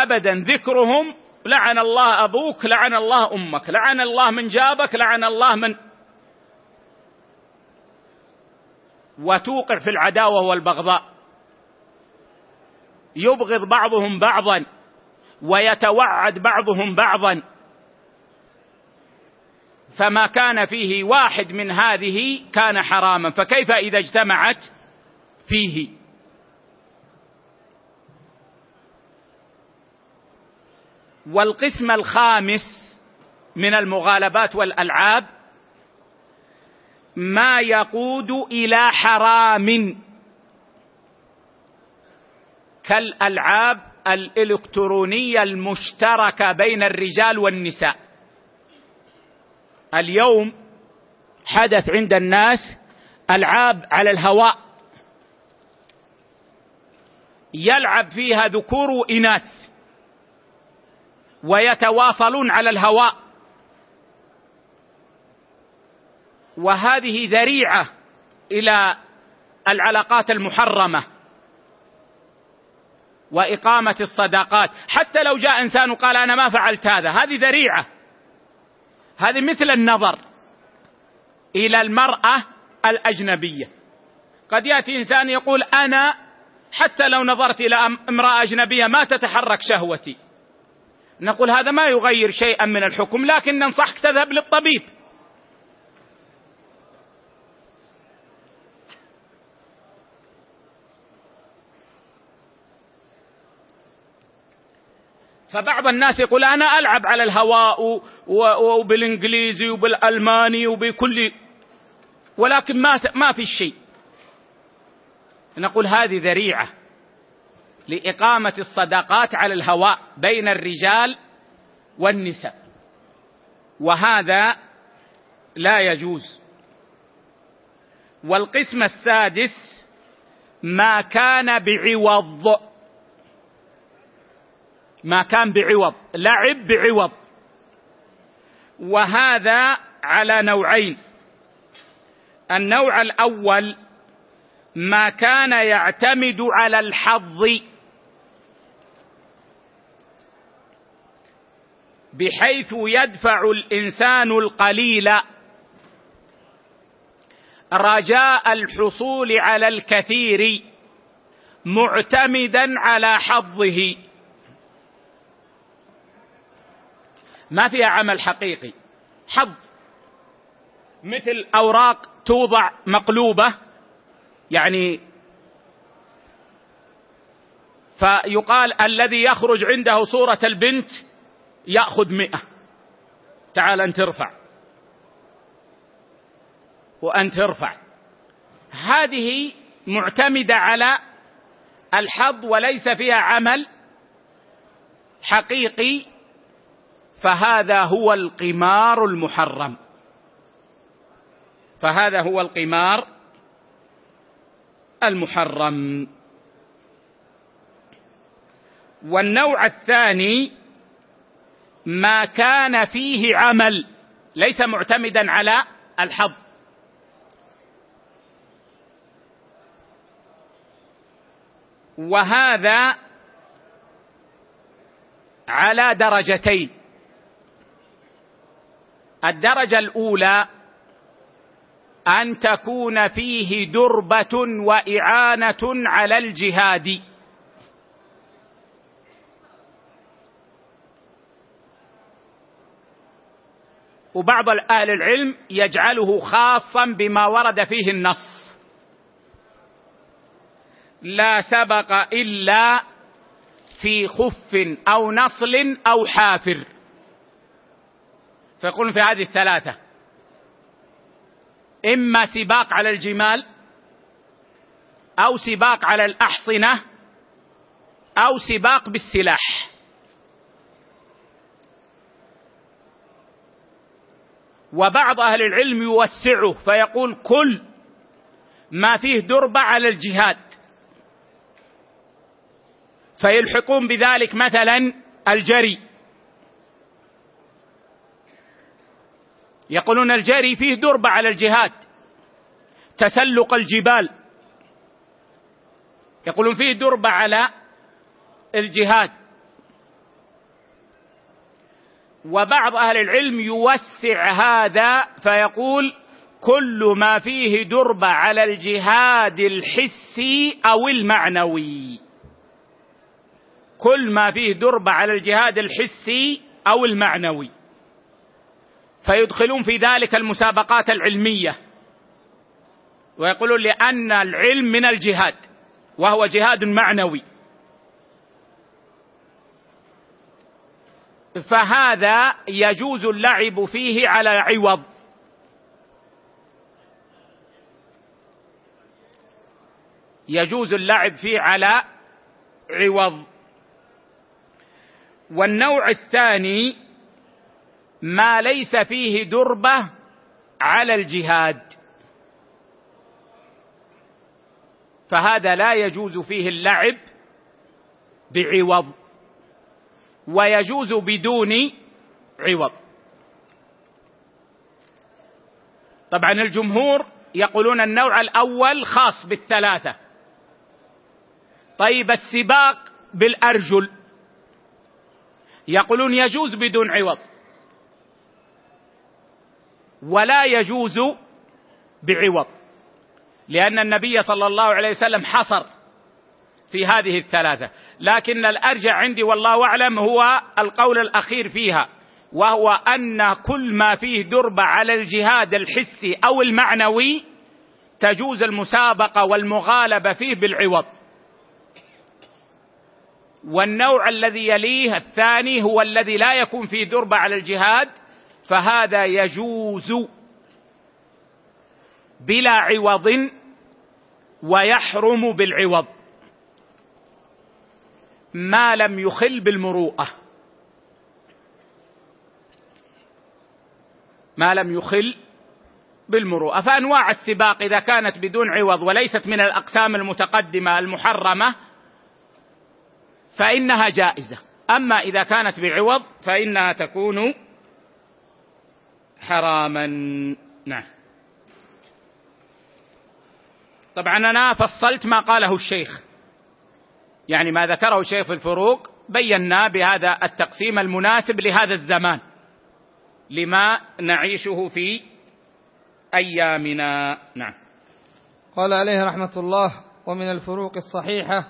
S1: ابدا ذكرهم لعن الله أبوك لعن الله أمك لعن الله من جابك لعن الله من وتوقع في العداوة والبغضاء. يبغض بعضهم بعضا ويتوعد بعضهم بعضا. فما كان فيه واحد من هذه كان حراما. فكيف إذا اجتمعت فيه؟ والقسم الخامس من المغالبات والألعاب ما يقود إلى حرام كالألعاب الإلكترونية المشتركة بين الرجال والنساء. اليوم حدث عند الناس ألعاب على الهواء يلعب فيها ذكور واناث ويتواصلون على الهواء. وهذه ذريعة إلى العلاقات المحرمة وإقامة الصداقات. حتى لو جاء إنسان وقال أنا ما فعلت هذا هذه ذريعة. هذه مثل النظر إلى المرأة الأجنبية. قد يأتي إنسان يقول أنا حتى لو نظرت إلى امرأة أجنبية ما تتحرك شهوتي. نقول هذا ما يغير شيئا من الحكم لكن ننصحك تذهب للطبيب. فبعض الناس يقول أنا ألعب على الهواء وبالإنجليزي وبالألماني وبكل ولكن ما ما في شيء. نقول هذه ذريعة. لإقامة الصداقات على الهواء بين الرجال والنساء. وهذا لا يجوز. والقسم السادس ما كان بعوض. ما كان بعوض. لعب بعوض. وهذا على نوعين. النوع الأول ما كان يعتمد على الحظ. بحيث يدفع الإنسان القليل رجاء الحصول على الكثير معتمدا على حظه. ما فيها عمل حقيقي. حظ. مثل أوراق توضع مقلوبة يعني فيقال الذي يخرج عنده صورة البنت ياخذ مئة. تعال انت ارفع. وانت ارفع. هذه معتمدة على الحظ وليس فيها عمل حقيقي فهذا هو القمار المحرم. فهذا هو القمار المحرم. والنوع الثاني ما كان فيه عمل ليس معتمدا على الحظ. وهذا على درجتين. الدرجة الأولى أن تكون فيه دربة وإعانة على الجهاد. وبعض أهل العلم يجعله خاصا بما ورد فيه النص. لا سبق إلا في خف أو نصل أو حافر. فيقولون في هذه الثلاثة إما سباق على الجمال أو سباق على الأحصنة أو سباق بالسلاح. وبعض أهل العلم يوسعه فيقول كل ما فيه دربة على الجهاد. فيلحقون بذلك مثلا الجري. يقولون الجري فيه دربة على الجهاد. تسلق الجبال. يقولون فيه دربة على الجهاد. وبعض أهل العلم يوسع هذا فيقول كل ما فيه دربة على الجهاد الحسي أو المعنوي. كل ما فيه دربه على الجهاد الحسي أو المعنوي. فيدخلون في ذلك المسابقات العلمية. ويقولون لأن العلم من الجهاد وهو جهاد معنوي. فهذا يجوز اللعب فيه على عوض. يجوز اللعب فيه على عوض. والنوع الثاني ما ليس فيه دربة على الجهاد. فهذا لا يجوز فيه اللعب بعوض. ويجوز بدون عوض. طبعا الجمهور يقولون النوع الأول خاص بالثلاثة. طيب السباق بالأرجل. يقولون يجوز بدون عوض. ولا يجوز بعوض. لأن النبي صلى الله عليه وسلم حصر في هذه الثلاثة. لكن الأرجع عندي والله أعلم هو القول الأخير فيها وهو أن كل ما فيه دربه على الجهاد الحسي أو المعنوي تجوز المسابقة والمغالبة فيه بالعوض. والنوع الذي يليه الثاني هو الذي لا يكون فيه دربه على الجهاد فهذا يجوز بلا عوض ويحرم بالعوض. ما لم يخل بالمروءة. ما لم يخل بالمروءة. فأنواع السباق إذا كانت بدون عوض وليست من الأقسام المتقدمة المحرمة فإنها جائزة. أما إذا كانت بعوض فإنها تكون حراما. نعم. طبعا أنا فصلت ما قاله الشيخ. يعني ما ذكره في الفروق بينا بهذا التقسيم المناسب لهذا الزمان. لما نعيشه في أيامنا. نعم.
S2: قال عليه رحمة الله ومن الفروق الصحيحة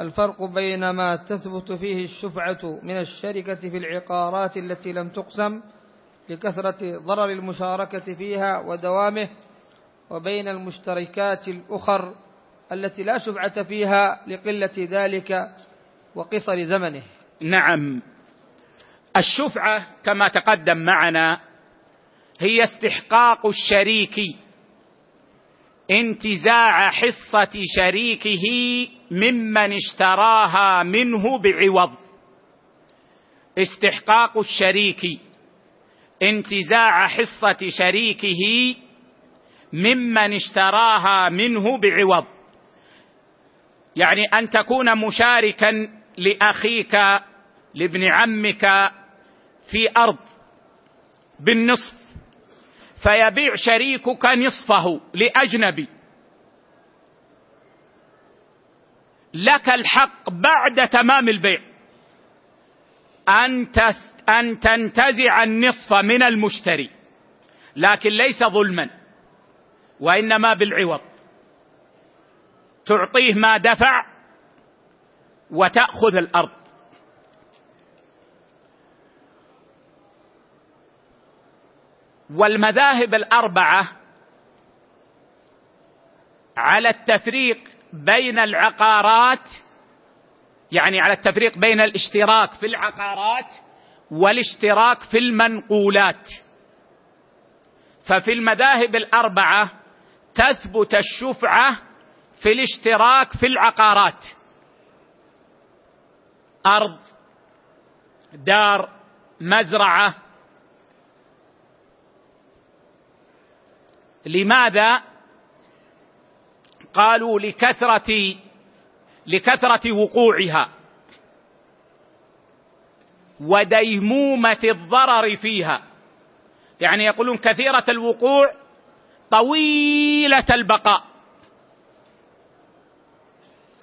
S2: الفرق بين ما تثبت فيه الشفعة من الشركة في العقارات التي لم تقسم لكثرة ضرر المشاركة فيها ودوامه وبين المشتركات الأخر التي لا شفعة فيها لقلة ذلك وقصر زمنه.
S1: نعم. الشفعة كما تقدم معنا هي استحقاق الشريك انتزاع حصة شريكه ممن اشتراها منه بعوض. استحقاق الشريك انتزاع حصة شريكه ممن اشتراها منه بعوض. يعني أن تكون مشاركا لأخيك لابن عمك في أرض بالنصف فيبيع شريكك نصفه لأجنبي. لك الحق بعد تمام البيع. أن أن تنتزع النصف من المشتري لكن ليس ظلما وإنما بالعوض. تعطيه ما دفع وتأخذ الأرض. والمذاهب الأربعة على التفريق بين العقارات يعني على التفريق بين الاشتراك في العقارات والاشتراك في المنقولات. ففي المذاهب الأربعة تثبت الشفعة في الاشتراك في العقارات. أرض دار مزرعة. لماذا؟ قالوا لكثرة لكثرة وقوعها. وديمومة الضرر فيها. يعني يقولون كثيرة الوقوع طويلة البقاء.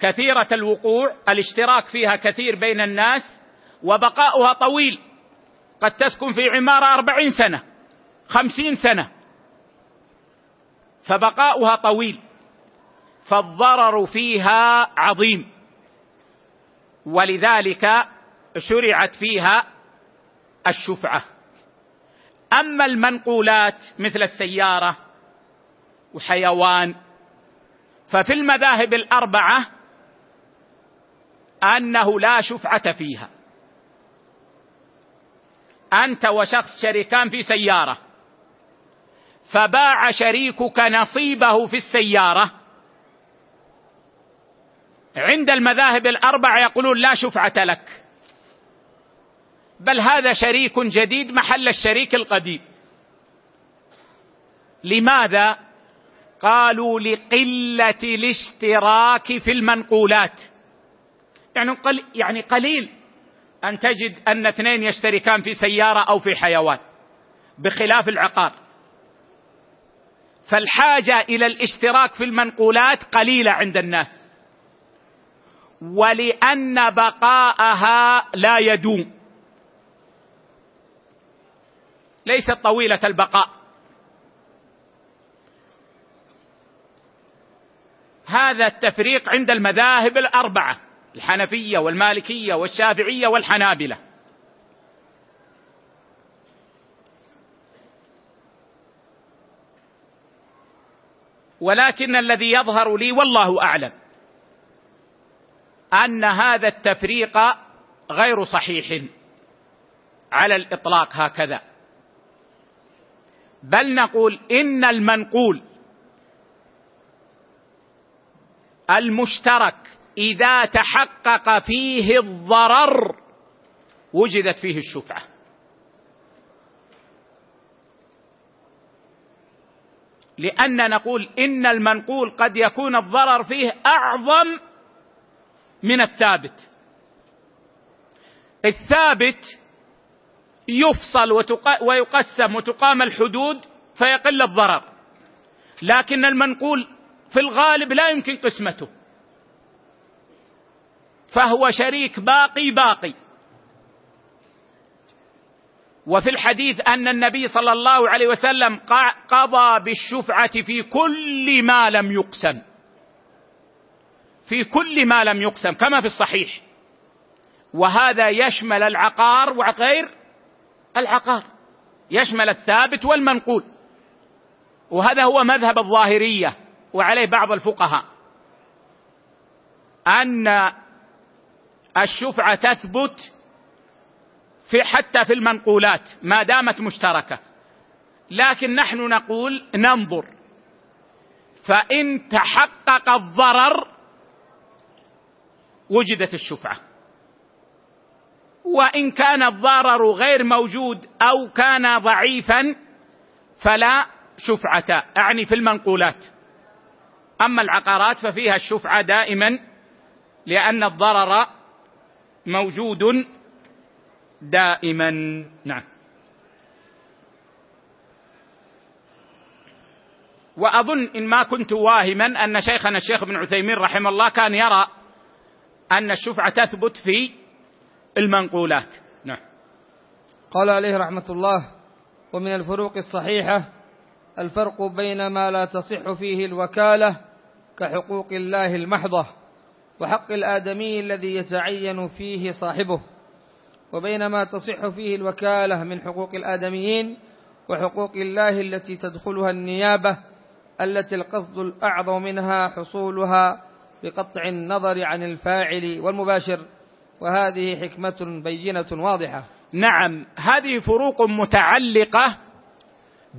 S1: كثيرة الوقوع الاشتراك فيها كثير بين الناس وبقاؤها طويل. قد تسكن في عمارة أربعين سنة خمسين سنة. فبقاؤها طويل. فالضرر فيها عظيم. ولذلك شرعت فيها الشفعة. أما المنقولات مثل السيارة وحيوان ففي المذاهب الأربعة أنه لا شفعة فيها. أنت وشخص شريكان في سيارة. فباع شريكك نصيبه في السيارة. عند المذاهب الاربعه يقولون لا شفعة لك. بل هذا شريك جديد محل الشريك القديم. لماذا؟ قالوا لقلة الاشتراك في المنقولات. يعني قل يعني قليل أن تجد أن اثنين يشتركان في سيارة أو في حيوان بخلاف العقار. فالحاجة إلى الاشتراك في المنقولات قليلة عند الناس. ولأن بقاءها لا يدوم. ليست طويلة البقاء. هذا التفريق عند المذاهب الأربعة. الحنفية والمالكية والشافعية والحنابلة. ولكن الذي يظهر لي والله أعلم أن هذا التفريق غير صحيح على الإطلاق هكذا. بل نقول إن المنقول المشترك إذا تحقق فيه الضرر وجدت فيه الشفعة. لأن نقول إن المنقول قد يكون الضرر فيه أعظم من الثابت. الثابت يفصل ويقسم وتقام الحدود فيقل الضرر. لكن المنقول في الغالب لا يمكن قسمته. فهو شريك باقي باقي. وفي الحديث أن النبي صلى الله عليه وسلم قضى بالشفعة في كل ما لم يقسم. في كل ما لم يقسم كما في الصحيح. وهذا يشمل العقار وغير العقار. يشمل الثابت والمنقول. وهذا هو مذهب الظاهرية وعليه بعض الفقهاء. أن الشفعة تثبت في حتى في المنقولات ما دامت مشتركة. لكن نحن نقول ننظر. فإن تحقق الضرر وجدت الشفعة. وإن كان الضرر غير موجود أو كان ضعيفا فلا شفعة اعني في المنقولات. أما العقارات ففيها الشفعة دائما لأن الضرر موجود دائما. نعم. وأظن إن ما كنت واهما أن شيخنا الشيخ ابن عثيمين رحمه الله كان يرى أن الشفعة تثبت في المنقولات. نعم.
S2: قال عليه رحمة الله ومن الفروق الصحيحة الفرق بين ما لا تصح فيه الوكالة كحقوق الله المحضة. وحق الآدمي الذي يتعين فيه صاحبه وبين ما تصح فيه الوكالة من حقوق الآدميين وحقوق الله التي تدخلها النيابة التي القصد الأعظم منها حصولها بقطع النظر عن الفاعل والمباشر. وهذه حكمة بينة واضحة.
S1: نعم هذه فروق متعلقة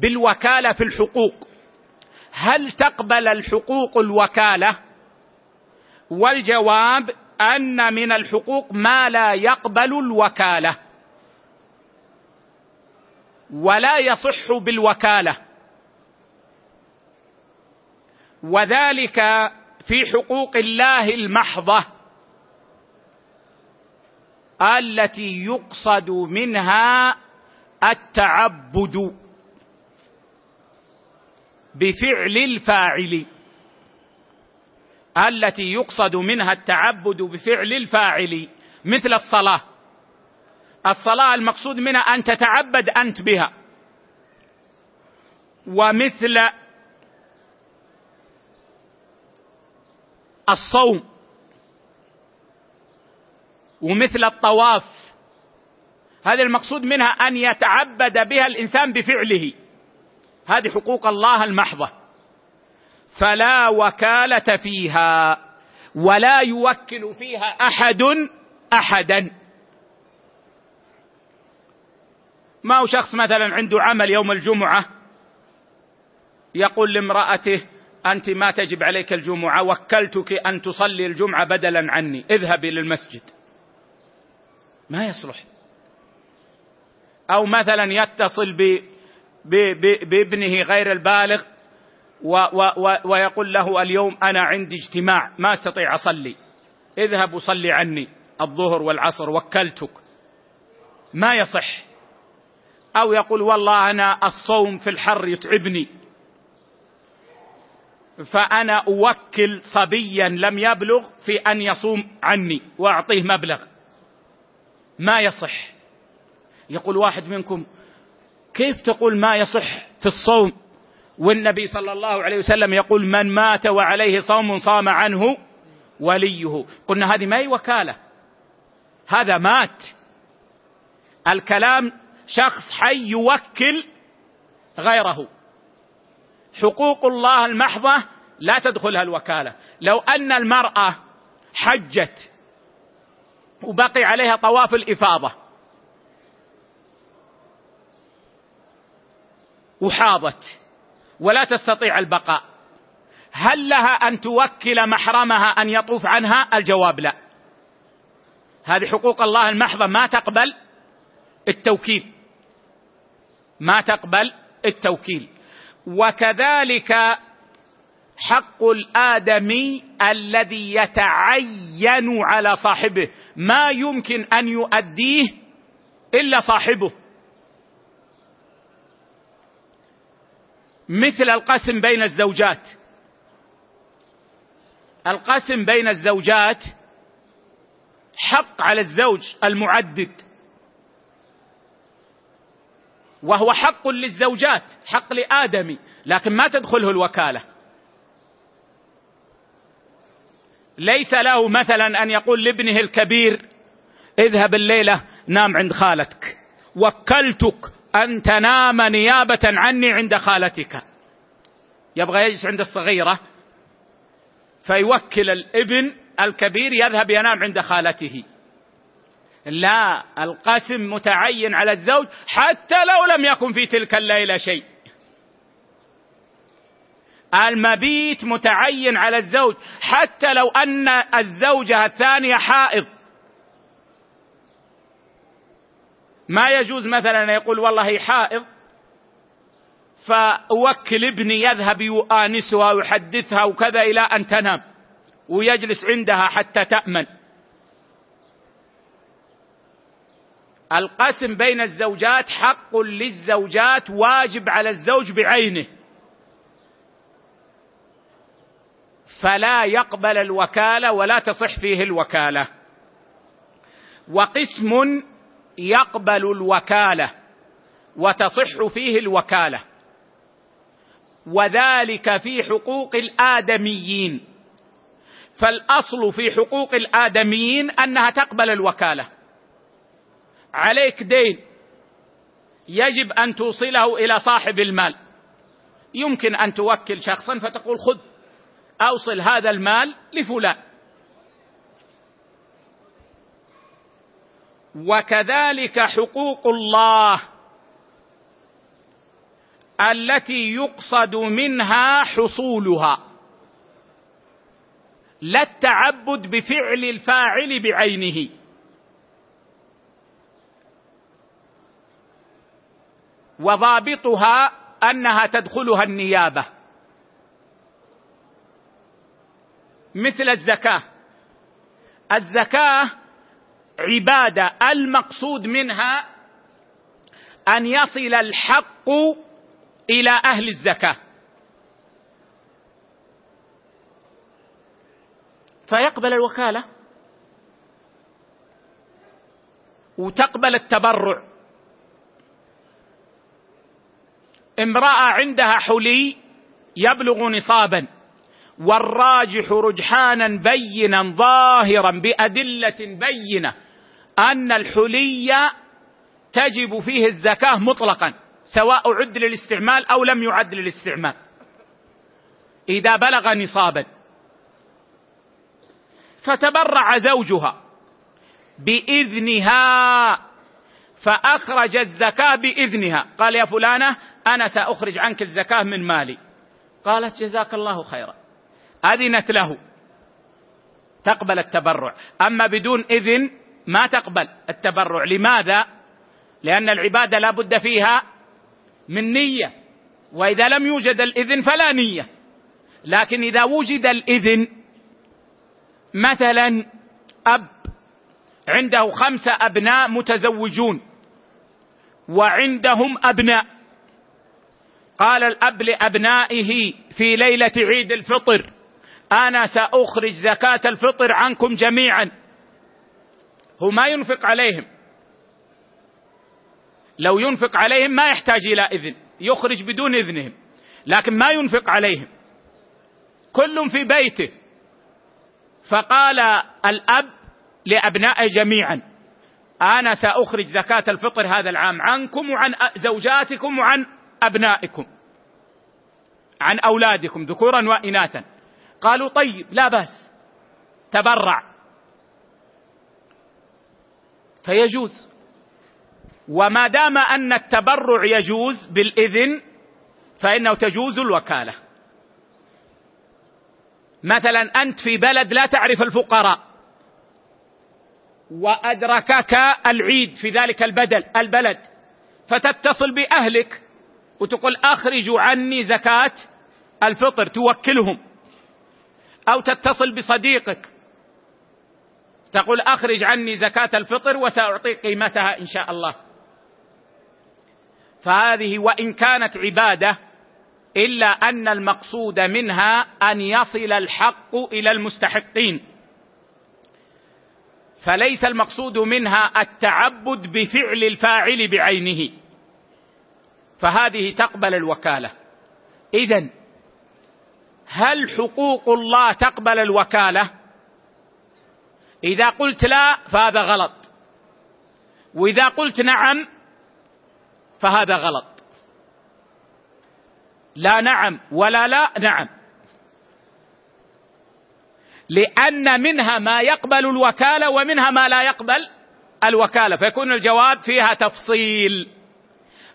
S1: بالوكالة في الحقوق. هل تقبل الحقوق الوكالة؟ والجواب أن من الحقوق ما لا يقبل الوكالة. ولا يصح بالوكالة. وذلك في حقوق الله المحضة التي يقصد منها التعبد بفعل الفاعل. التي يقصد منها التعبد بفعل الفاعل مثل الصلاة. الصلاة المقصود منها أن تتعبد أنت بها. ومثل الصوم. ومثل الطواف. هذه المقصود منها أن يتعبد بها الإنسان بفعله. هذه حقوق الله المحضة. فلا وكالة فيها ولا يوكل فيها أحد أحدا. ما هو شخص مثلا عنده عمل يوم الجمعة يقول لامرأته أنت ما تجب عليك الجمعة وكلتك أن تصلي الجمعة بدلا عني اذهبي للمسجد. ما يصلح. أو مثلا يتصل ب بابنه غير البالغ و و ويقول له اليوم أنا عندي اجتماع ما أستطيع أصلي. اذهب وصلي عني. الظهر والعصر وكلتك. ما يصح. أو يقول والله أنا الصوم في الحر يتعبني. فأنا أوكل صبيا لم يبلغ في أن يصوم عني وأعطيه مبلغ. ما يصح. يقول واحد منكم كيف تقول ما يصح في الصوم؟ والنبي صلى الله عليه وسلم يقول من مات وعليه صوم صام عنه وليه. قلنا هذه ما هي وكالة. هذا مات. الكلام شخص حي يوكل غيره. حقوق الله المحضة لا تدخلها الوكالة. لو أن المرأة حجت وبقي عليها طواف الإفاضة وحاضت ولا تستطيع البقاء. هل لها أن توكل محرمها أن يطوف عنها؟ الجواب لا. هذه حقوق الله المحضة ما تقبل التوكيل. ما تقبل التوكيل. وكذلك حق الادمي الذي يتعين على صاحبه. ما يمكن أن يؤديه إلا صاحبه. مثل القسم بين الزوجات. القسم بين الزوجات حق على الزوج المعدد. وهو حق للزوجات حق لآدمي لكن ما تدخله الوكالة. ليس له مثلا أن يقول لابنه الكبير اذهب الليلة نام عند خالتك وكلتك أن تنام نيابة عني عند خالتك. يبغى يجلس عند الصغيرة فيوكل الابن الكبير يذهب ينام عند خالته. لا القسم متعين على الزوج حتى لو لم يكن في تلك الليلة شيء. المبيت متعين على الزوج حتى لو أن الزوجة الثانية حائض. ما يجوز مثلا يقول والله حائض فأوكل ابني يذهب يؤانسها ويحدثها وكذا إلى أن تنام ويجلس عندها حتى تأمن. القسم بين الزوجات حق للزوجات واجب على الزوج بعينه. فلا يقبل الوكالة ولا تصح فيه الوكالة. وقسم يقبل الوكالة وتصح فيه الوكالة. وذلك في حقوق الآدميين. فالأصل في حقوق الآدميين أنها تقبل الوكالة. عليك دين. يجب أن توصله إلى صاحب المال. يمكن أن توكل شخصا فتقول خذ أوصل هذا المال لفلان. وكذلك حقوق الله التي يقصد منها حصولها. لا التعبد بفعل الفاعل بعينه. وضابطها أنها تدخلها النيابة. مثل الزكاة. الزكاة عبادة المقصود منها أن يصل الحق إلى أهل الزكاة. فيقبل الوكالة وتقبل التبرع. امرأة عندها حلي يبلغ نصابا والراجح رجحانا بينا ظاهرا بأدلة بينة. أن الحلي تجب فيه الزكاة مطلقا سواء عد للاستعمال أو لم يعد للاستعمال. إذا بلغ نصابا. فتبرع زوجها بإذنها فأخرج الزكاة بإذنها. قال يا فلانة أنا سأخرج عنك الزكاة من مالي. قالت جزاك الله خيرا. أذنت له. تقبل التبرع. أما بدون إذن ما تقبل التبرع. لماذا؟ لأن العبادة لا بد فيها من نية وإذا لم يوجد الإذن فلا نية. لكن إذا وجد الإذن مثلا أب عنده خمسة أبناء متزوجون وعندهم أبناء. قال الأب لأبنائه في ليلة عيد الفطر أنا سأخرج زكاة الفطر عنكم جميعا. هو ما ينفق عليهم. لو ينفق عليهم ما يحتاج إلى إذن يخرج بدون إذنهم لكن ما ينفق عليهم. كل في بيته. فقال الأب لأبنائه جميعا أنا سأخرج زكاة الفطر هذا العام عنكم وعن زوجاتكم وعن أبنائكم عن أولادكم ذكورا وإناثا. قالوا طيب لا بأس. تبرع. فيجوز. وما دام أن التبرع يجوز بالإذن فإنه تجوز الوكالة. مثلا أنت في بلد لا تعرف الفقراء وأدركك العيد في ذلك البدل البلد فتتصل بأهلك وتقول أخرجوا عني زكاة الفطر توكلهم أو تتصل بصديقك تقول أخرج عني زكاة الفطر وسأعطيك قيمتها إن شاء الله. فهذه وإن كانت عبادة إلا أن المقصود منها أن يصل الحق إلى المستحقين. فليس المقصود منها التعبد بفعل الفاعل بعينه. فهذه تقبل الوكالة. اذا هل حقوق الله تقبل الوكالة؟ إذا قلت لا فهذا غلط. وإذا قلت نعم فهذا غلط. لا نعم ولا لا نعم. لأن منها ما يقبل الوكالة ومنها ما لا يقبل الوكالة. فيكون الجواب فيها تفصيل.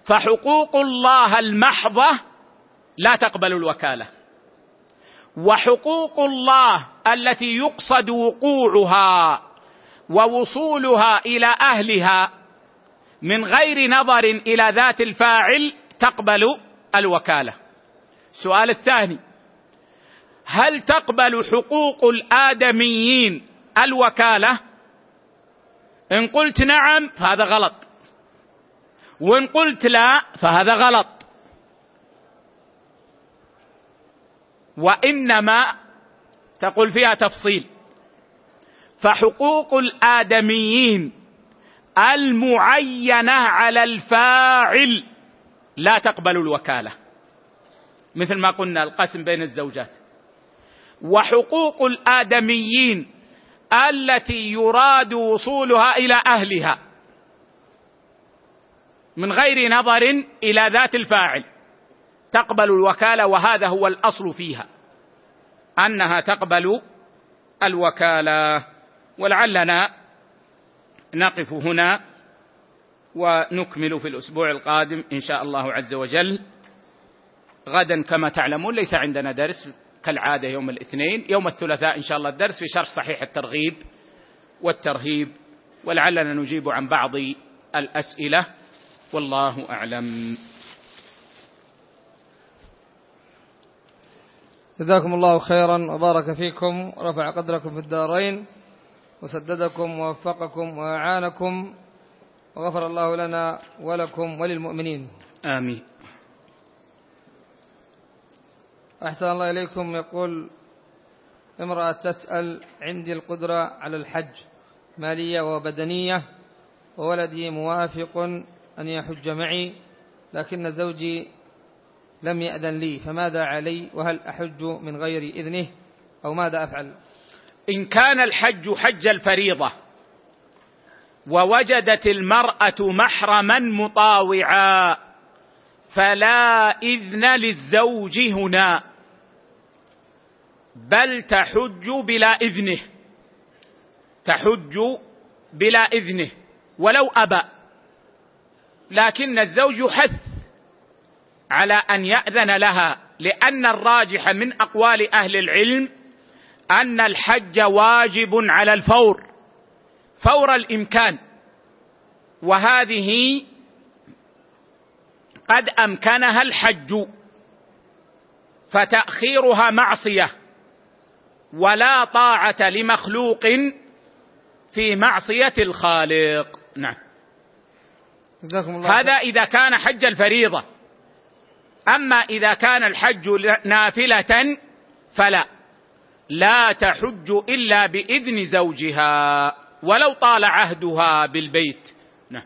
S1: فحقوق الله المحضة لا تقبل الوكالة. وحقوق الله التي يقصد وقوعها ووصولها إلى أهلها من غير نظر إلى ذات الفاعل تقبل الوكالة. السؤال الثاني هل تقبل حقوق الآدميين الوكالة؟ إن قلت نعم فهذا غلط وإن قلت لا فهذا غلط. وإنما تقول فيها تفصيل. فحقوق الآدميين المعينة على الفاعل لا تقبل الوكالة مثل ما قلنا القسم بين الزوجات. وحقوق الآدميين التي يراد وصولها إلى أهلها من غير نظر إلى ذات الفاعل. تقبل الوكالة وهذا هو الأصل فيها. أنها تقبل الوكالة. ولعلنا نقف هنا ونكمل في الأسبوع القادم إن شاء الله عز وجل. غدا كما تعلمون ليس عندنا درس كالعادة يوم الاثنين. يوم الثلاثاء إن شاء الله الدرس في شرح صحيح الترغيب والترهيب. ولعلنا نجيب عن بعض الأسئلة. والله أعلم.
S2: جزاكم الله خيرا وبارك فيكم ورفع قدركم في الدارين وسددكم ووفقكم وأعانكم وغفر الله لنا ولكم وللمؤمنين.
S1: آمين.
S2: أحسن الله إليكم يقول امرأة تسأل عندي القدرة على الحج مالية وبدنية وولدي موافق أن يحج معي لكن زوجي لم يأذن لي فماذا علي؟ وهل أحج من غير إذنه؟ أو ماذا أفعل؟
S1: إن كان الحج حج الفريضة ووجدت المرأة محرما مطاوعا فلا إذن للزوج هنا بل تحج بلا إذنه تحج بلا إذنه ولو أبى لكن الزوج يحث على أن يأذن لها لأن الراجح من أقوال أهل العلم أن الحج واجب على الفور فور الإمكان. وهذه قد أمكنها الحج فتأخيرها معصية ولا طاعة لمخلوق في معصية الخالق. نعم. هذا إذا كان حج الفريضة. أما إذا كان الحج نافلة فلا. لا تحج إلا بإذن زوجها ولو طال عهدها بالبيت. نعم.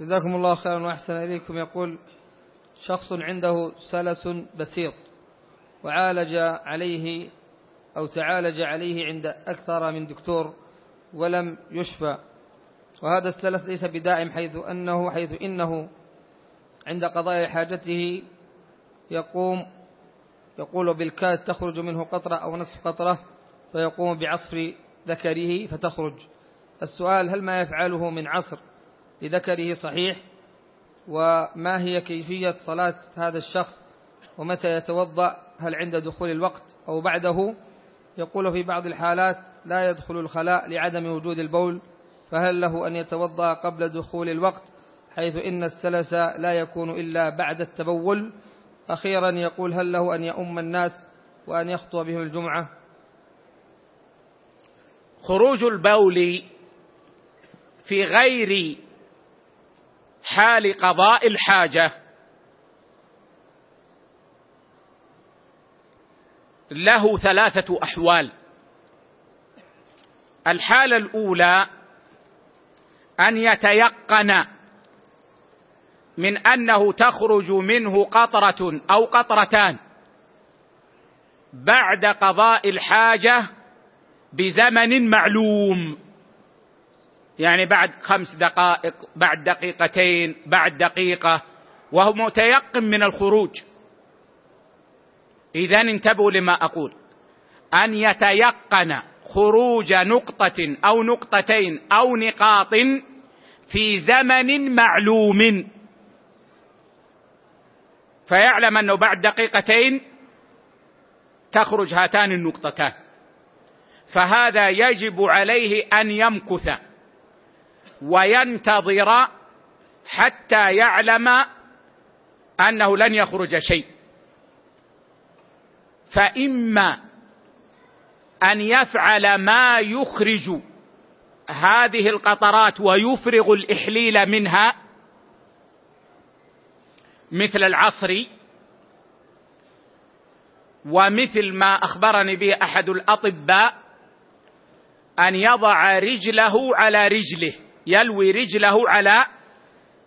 S2: جزاكم الله خيرا وأحسن إليكم. يقول شخص عنده سلس بسيط وعالج عليه أو تعالج عليه عند أكثر من دكتور ولم يشفى. وهذا السلس ليس بدائم حيث أنه حيث إنه قضاء حاجته يقوم يقول بالكاد تخرج منه قطرة أو نصف قطرة فيقوم بعصر ذكره فتخرج. السؤال هل ما يفعله من عصر لذكره صحيح؟ وما هي كيفية صلاة هذا الشخص؟ ومتى يتوضأ؟ هل عند دخول الوقت أو بعده؟ يقول في بعض الحالات لا يدخل الخلاء لعدم وجود البول فهل له أن يتوضأ قبل دخول الوقت؟ حيث إن السلس لا يكون إلا بعد التبول. أخيرا يقول هل له أن يؤم الناس وأن يخطو بهم الجمعة؟
S1: خروج البول في غير حال قضاء الحاجة. له ثلاثة أحوال. الحالة الأولى أن يتيقن من أنه تخرج منه قطرة أو قطرتان بعد قضاء الحاجة بزمن معلوم. يعني بعد خمس دقائق بعد دقيقتين بعد دقيقة وهو متيقن من الخروج. اذا انتبهوا لما أقول. أن يتيقن خروج نقطة أو نقطتين أو نقاط في زمن معلوم. فيعلم أنه بعد دقيقتين تخرج هاتان النقطتان. فهذا يجب عليه أن يمكث وينتظر حتى يعلم أنه لن يخرج شيء. فإما أن يفعل ما يخرج هذه القطرات ويفرغ الإحليل منها مثل العصر ومثل ما أخبرني به أحد الأطباء أن يضع رجله على رجله يلوي رجله على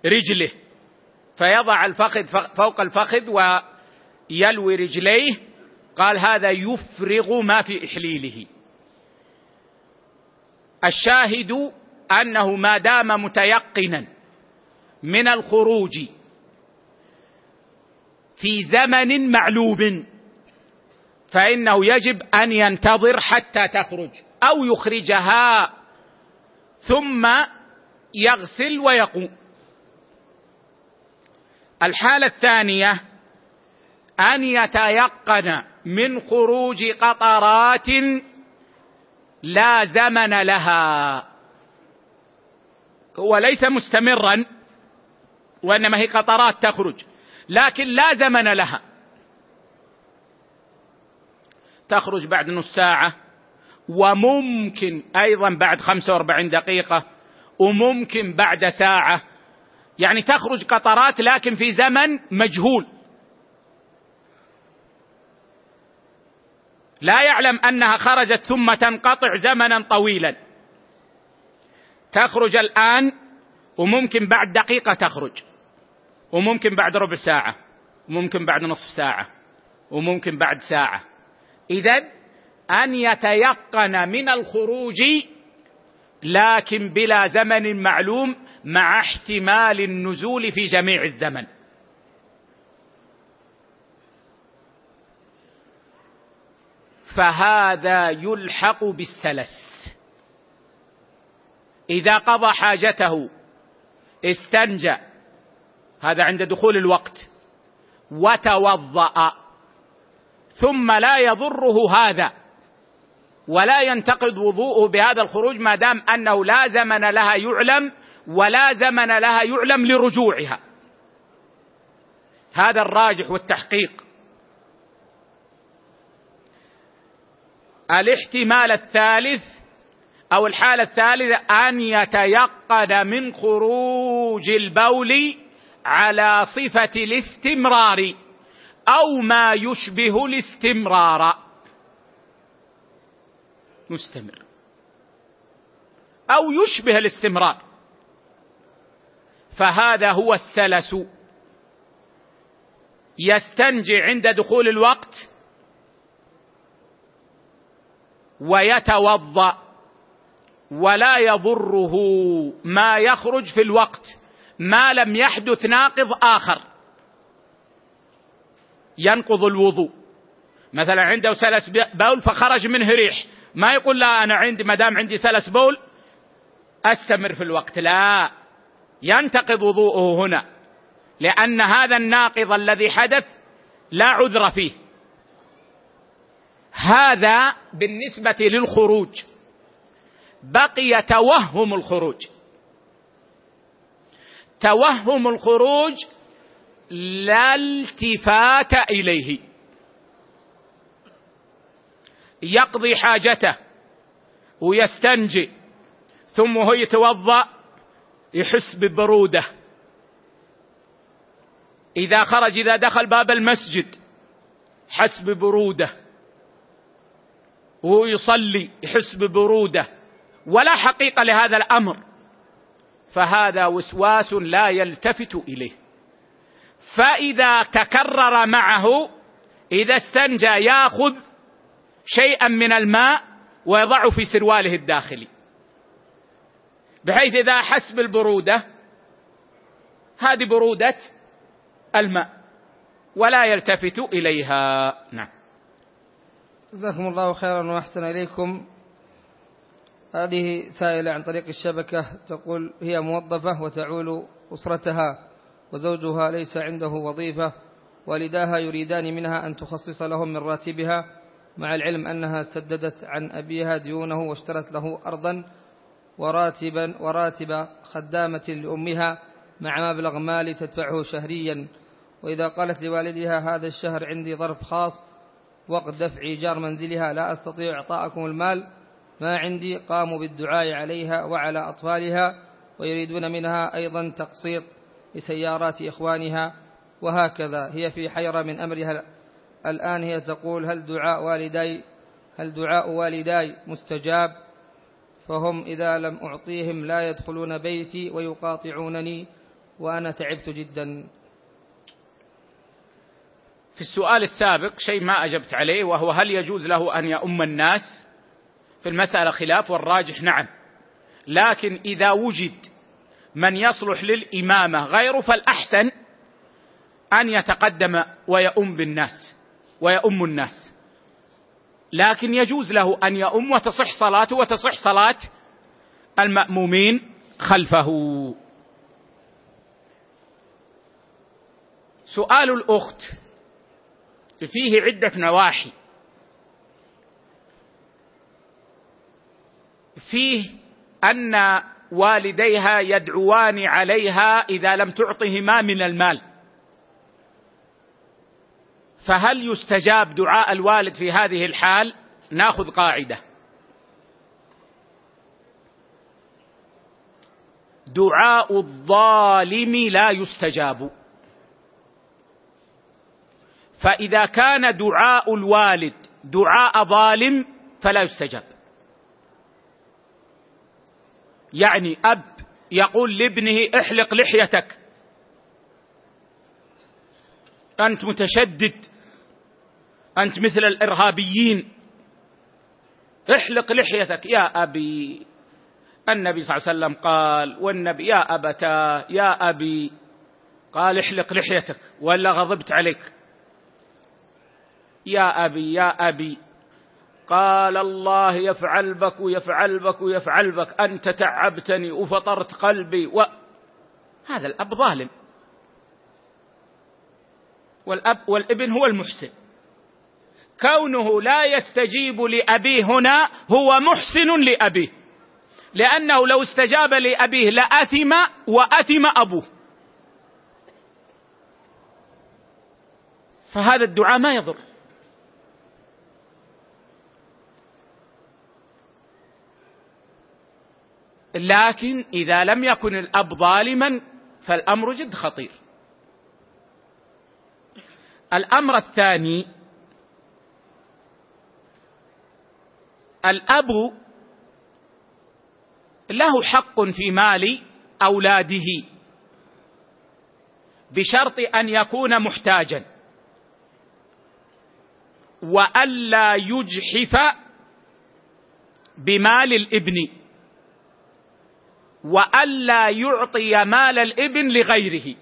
S1: رجله. فيضع الفخذ فوق الفخذ ويلوي رجليه قال هذا يفرغ ما في إحليله. الشاهد أنه ما دام متيقنا من الخروج في زمن معلوم فإنه يجب أن ينتظر حتى تخرج أو يخرجها ثم يغسل ويقوم. الحالة الثانية أن يتيقن من خروج قطرات لا زمن لها. هو ليس مستمرا وإنما هي قطرات تخرج. لكن لا زمن لها. تخرج بعد نص ساعة وممكن أيضا بعد 45 دقيقة وممكن بعد ساعة. يعني تخرج قطرات لكن في زمن مجهول. لا يعلم أنها خرجت ثم تنقطع زمنا طويلا. تخرج الآن وممكن بعد دقيقة تخرج. وممكن بعد ربع ساعة وممكن بعد نصف ساعة وممكن بعد ساعة. إذا أن يتيقن من الخروج لكن بلا زمن معلوم مع احتمال النزول في جميع الزمن. فهذا يلحق بالسلس. إذا قضى حاجته استنجى هذا عند دخول الوقت. وتوضأ. ثم لا يضره هذا. ولا ينتقد وضوءه بهذا الخروج ما دام أنه لا زمن لها يعلم ولا زمن لها يعلم لرجوعها. هذا الراجح والتحقيق. الاحتمال الثالث أو الحالة الثالثة أن يتيقن من خروج البول على صفة الاستمرار أو ما يشبه الاستمرار. مستمر. أو يشبه الاستمرار. فهذا هو السلس. يستنجي عند دخول الوقت ويتوضأ ولا يضره ما يخرج في الوقت. ما لم يحدث ناقض آخر. ينقض الوضوء. مثلا عنده سلس بول فخرج منه ريح. ما يقول لا أنا عندي ما دام عندي سلس بول أستمر في الوقت. لا. ينتقض وضوءه هنا. لأن هذا الناقض الذي حدث لا عذر فيه. هذا بالنسبة للخروج. بقي توهم الخروج. توهم الخروج لا التفات إليه. يقضي حاجته ويستنجي ثم هو يتوضأ يحس ببرودة. إذا خرج إذا دخل باب المسجد حس ببرودة. وهو يصلي يحس ببرودة. ولا حقيقة لهذا الأمر. فهذا وسواس لا يلتفت إليه. فإذا تكرر معه إذا استنجى ياخذ شيئا من الماء ويضعه في سرواله الداخلي. بحيث إذا احس بالبرودة هذه برودة الماء ولا يلتفت إليها. نعم.
S2: جزاكم الله خيرا وأحسن إليكم. هذه سائلة عن طريق الشبكة تقول هي موظفة وتعول أسرتها وزوجها ليس عنده وظيفة والداها يريدان منها أن تخصص لهم من راتبها مع العلم أنها سددت عن أبيها ديونه واشترت له ارضا وراتبا وراتب خدامة لأمها مع مبلغ مالي تدفعه شهريا. وإذا قالت لوالدها هذا الشهر عندي ظرف خاص وقت دفع إيجار منزلها لا أستطيع إعطاءكم المال ما عندي قاموا بالدعاء عليها وعلى أطفالها ويريدون منها أيضا تقسيط لسيارات إخوانها وهكذا. هي في حيرة من أمرها. الآن هي تقول هل دعاء والدي هل دعاء والداي مستجاب؟ فهم إذا لم أعطيهم لا يدخلون بيتي ويقاطعونني وأنا تعبت جدا.
S1: في السؤال السابق شيء ما أجبت عليه وهو هل يجوز له أن يؤم الناس؟ في المسألة خلاف والراجح نعم. لكن إذا وجد من يصلح للإمامة غيره فالأحسن أن يتقدم ويؤم بالناس ويؤم الناس. لكن يجوز له أن يؤم وتصح صلاته وتصح صلاة المأمومين خلفه. سؤال الأخت فيه عدة نواحي. فيه أن والديها يدعوان عليها إذا لم تعطهما من المال. فهل يستجاب دعاء الوالد في هذه الحال؟ ناخذ قاعدة. دعاء الظالم لا يستجاب. فإذا كان دعاء الوالد دعاء ظالم فلا يستجاب. يعني أب يقول لابنه احلق لحيتك. أنت متشدد. أنت مثل الإرهابيين. احلق لحيتك. يا أبي. النبي صلى الله عليه وسلم قال والنبي يا أبتاه يا أبي. قال احلق لحيتك. ولا غضبت عليك. يا أبي يا أبي. قال الله يفعل بك ويفعل بك ويفعل بك. أنت تعبتني وفطرت قلبي و... هذا الأب ظالم. والأب والابن هو المحسن. كونه لا يستجيب لأبيه هنا هو محسن لأبيه. لأنه لو استجاب لأبيه لأثم وأثم أبوه. فهذا الدعاء ما يضر. لكن إذا لم يكن الأب ظالما فالأمر جد خطير. الأمر الثاني الأب له حق في مال أولاده بشرط أن يكون محتاجا. وألا يجحف بمال الابن. وألا يعطي مال الإبن لغيره.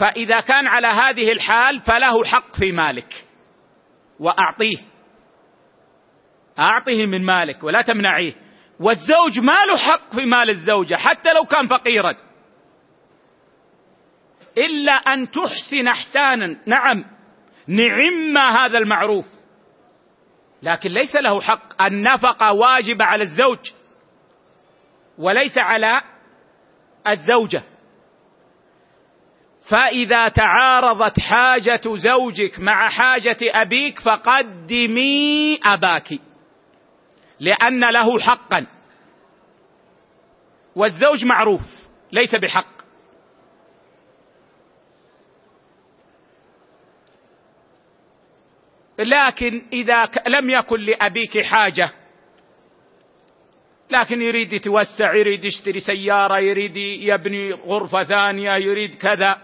S1: فإذا كان على هذه الحال فله حق في مالك. وأعطيه. أعطه من مالك ولا تمنعيه. والزوج ما له حق في مال الزوجة حتى لو كان فقيرا. إلا أن تحسن احسانا. نعم. نعم هذا المعروف. لكن ليس له حق. النفقة واجبه على الزوج وليس على الزوجة. فإذا تعارضت حاجة زوجك مع حاجة أبيك فقدمي أباك لأن له حقا. والزوج معروف ليس بحق. لكن إذا لم يكن لأبيك حاجة لكن يريد يتوسع يريد يشتري سيارة يريد يبني غرفة ثانية يريد كذا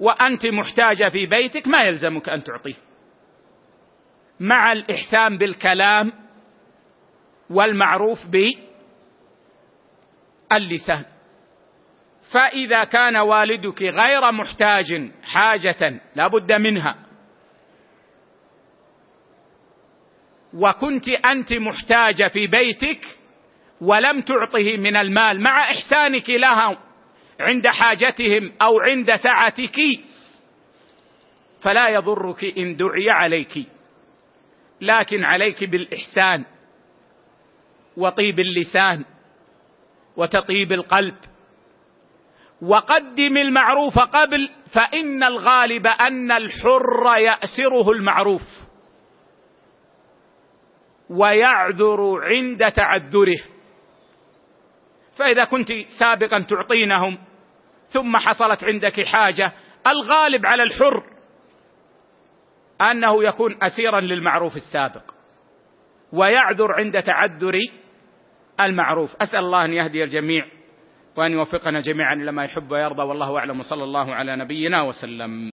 S1: وأنت محتاجة في بيتك ما يلزمك أن تعطيه. مع الإحسان بالكلام والمعروف باللسان فإذا كان والدك غير محتاج حاجة لا بد منها. وكنت أنت محتاجه في بيتك ولم تعطه من المال. مع إحسانك لها عند حاجتهم أو عند سعتك فلا يضرك إن دعي عليك. لكن عليك بالإحسان وطيب اللسان وتطيب القلب. وقدم المعروف قبل فإن الغالب أن الحر يأسره المعروف. ويعذر عند تعذره. فإذا كنت سابقا تعطينهم ثم حصلت عندك حاجة الغالب على الحر أنه يكون اسيرا للمعروف السابق. ويعذر عند تعذر المعروف. أسأل الله أن يهدي الجميع وأن يوفقنا جميعا إلى ما يحب ويرضى والله أعلم. وصلى الله على نبينا وسلم.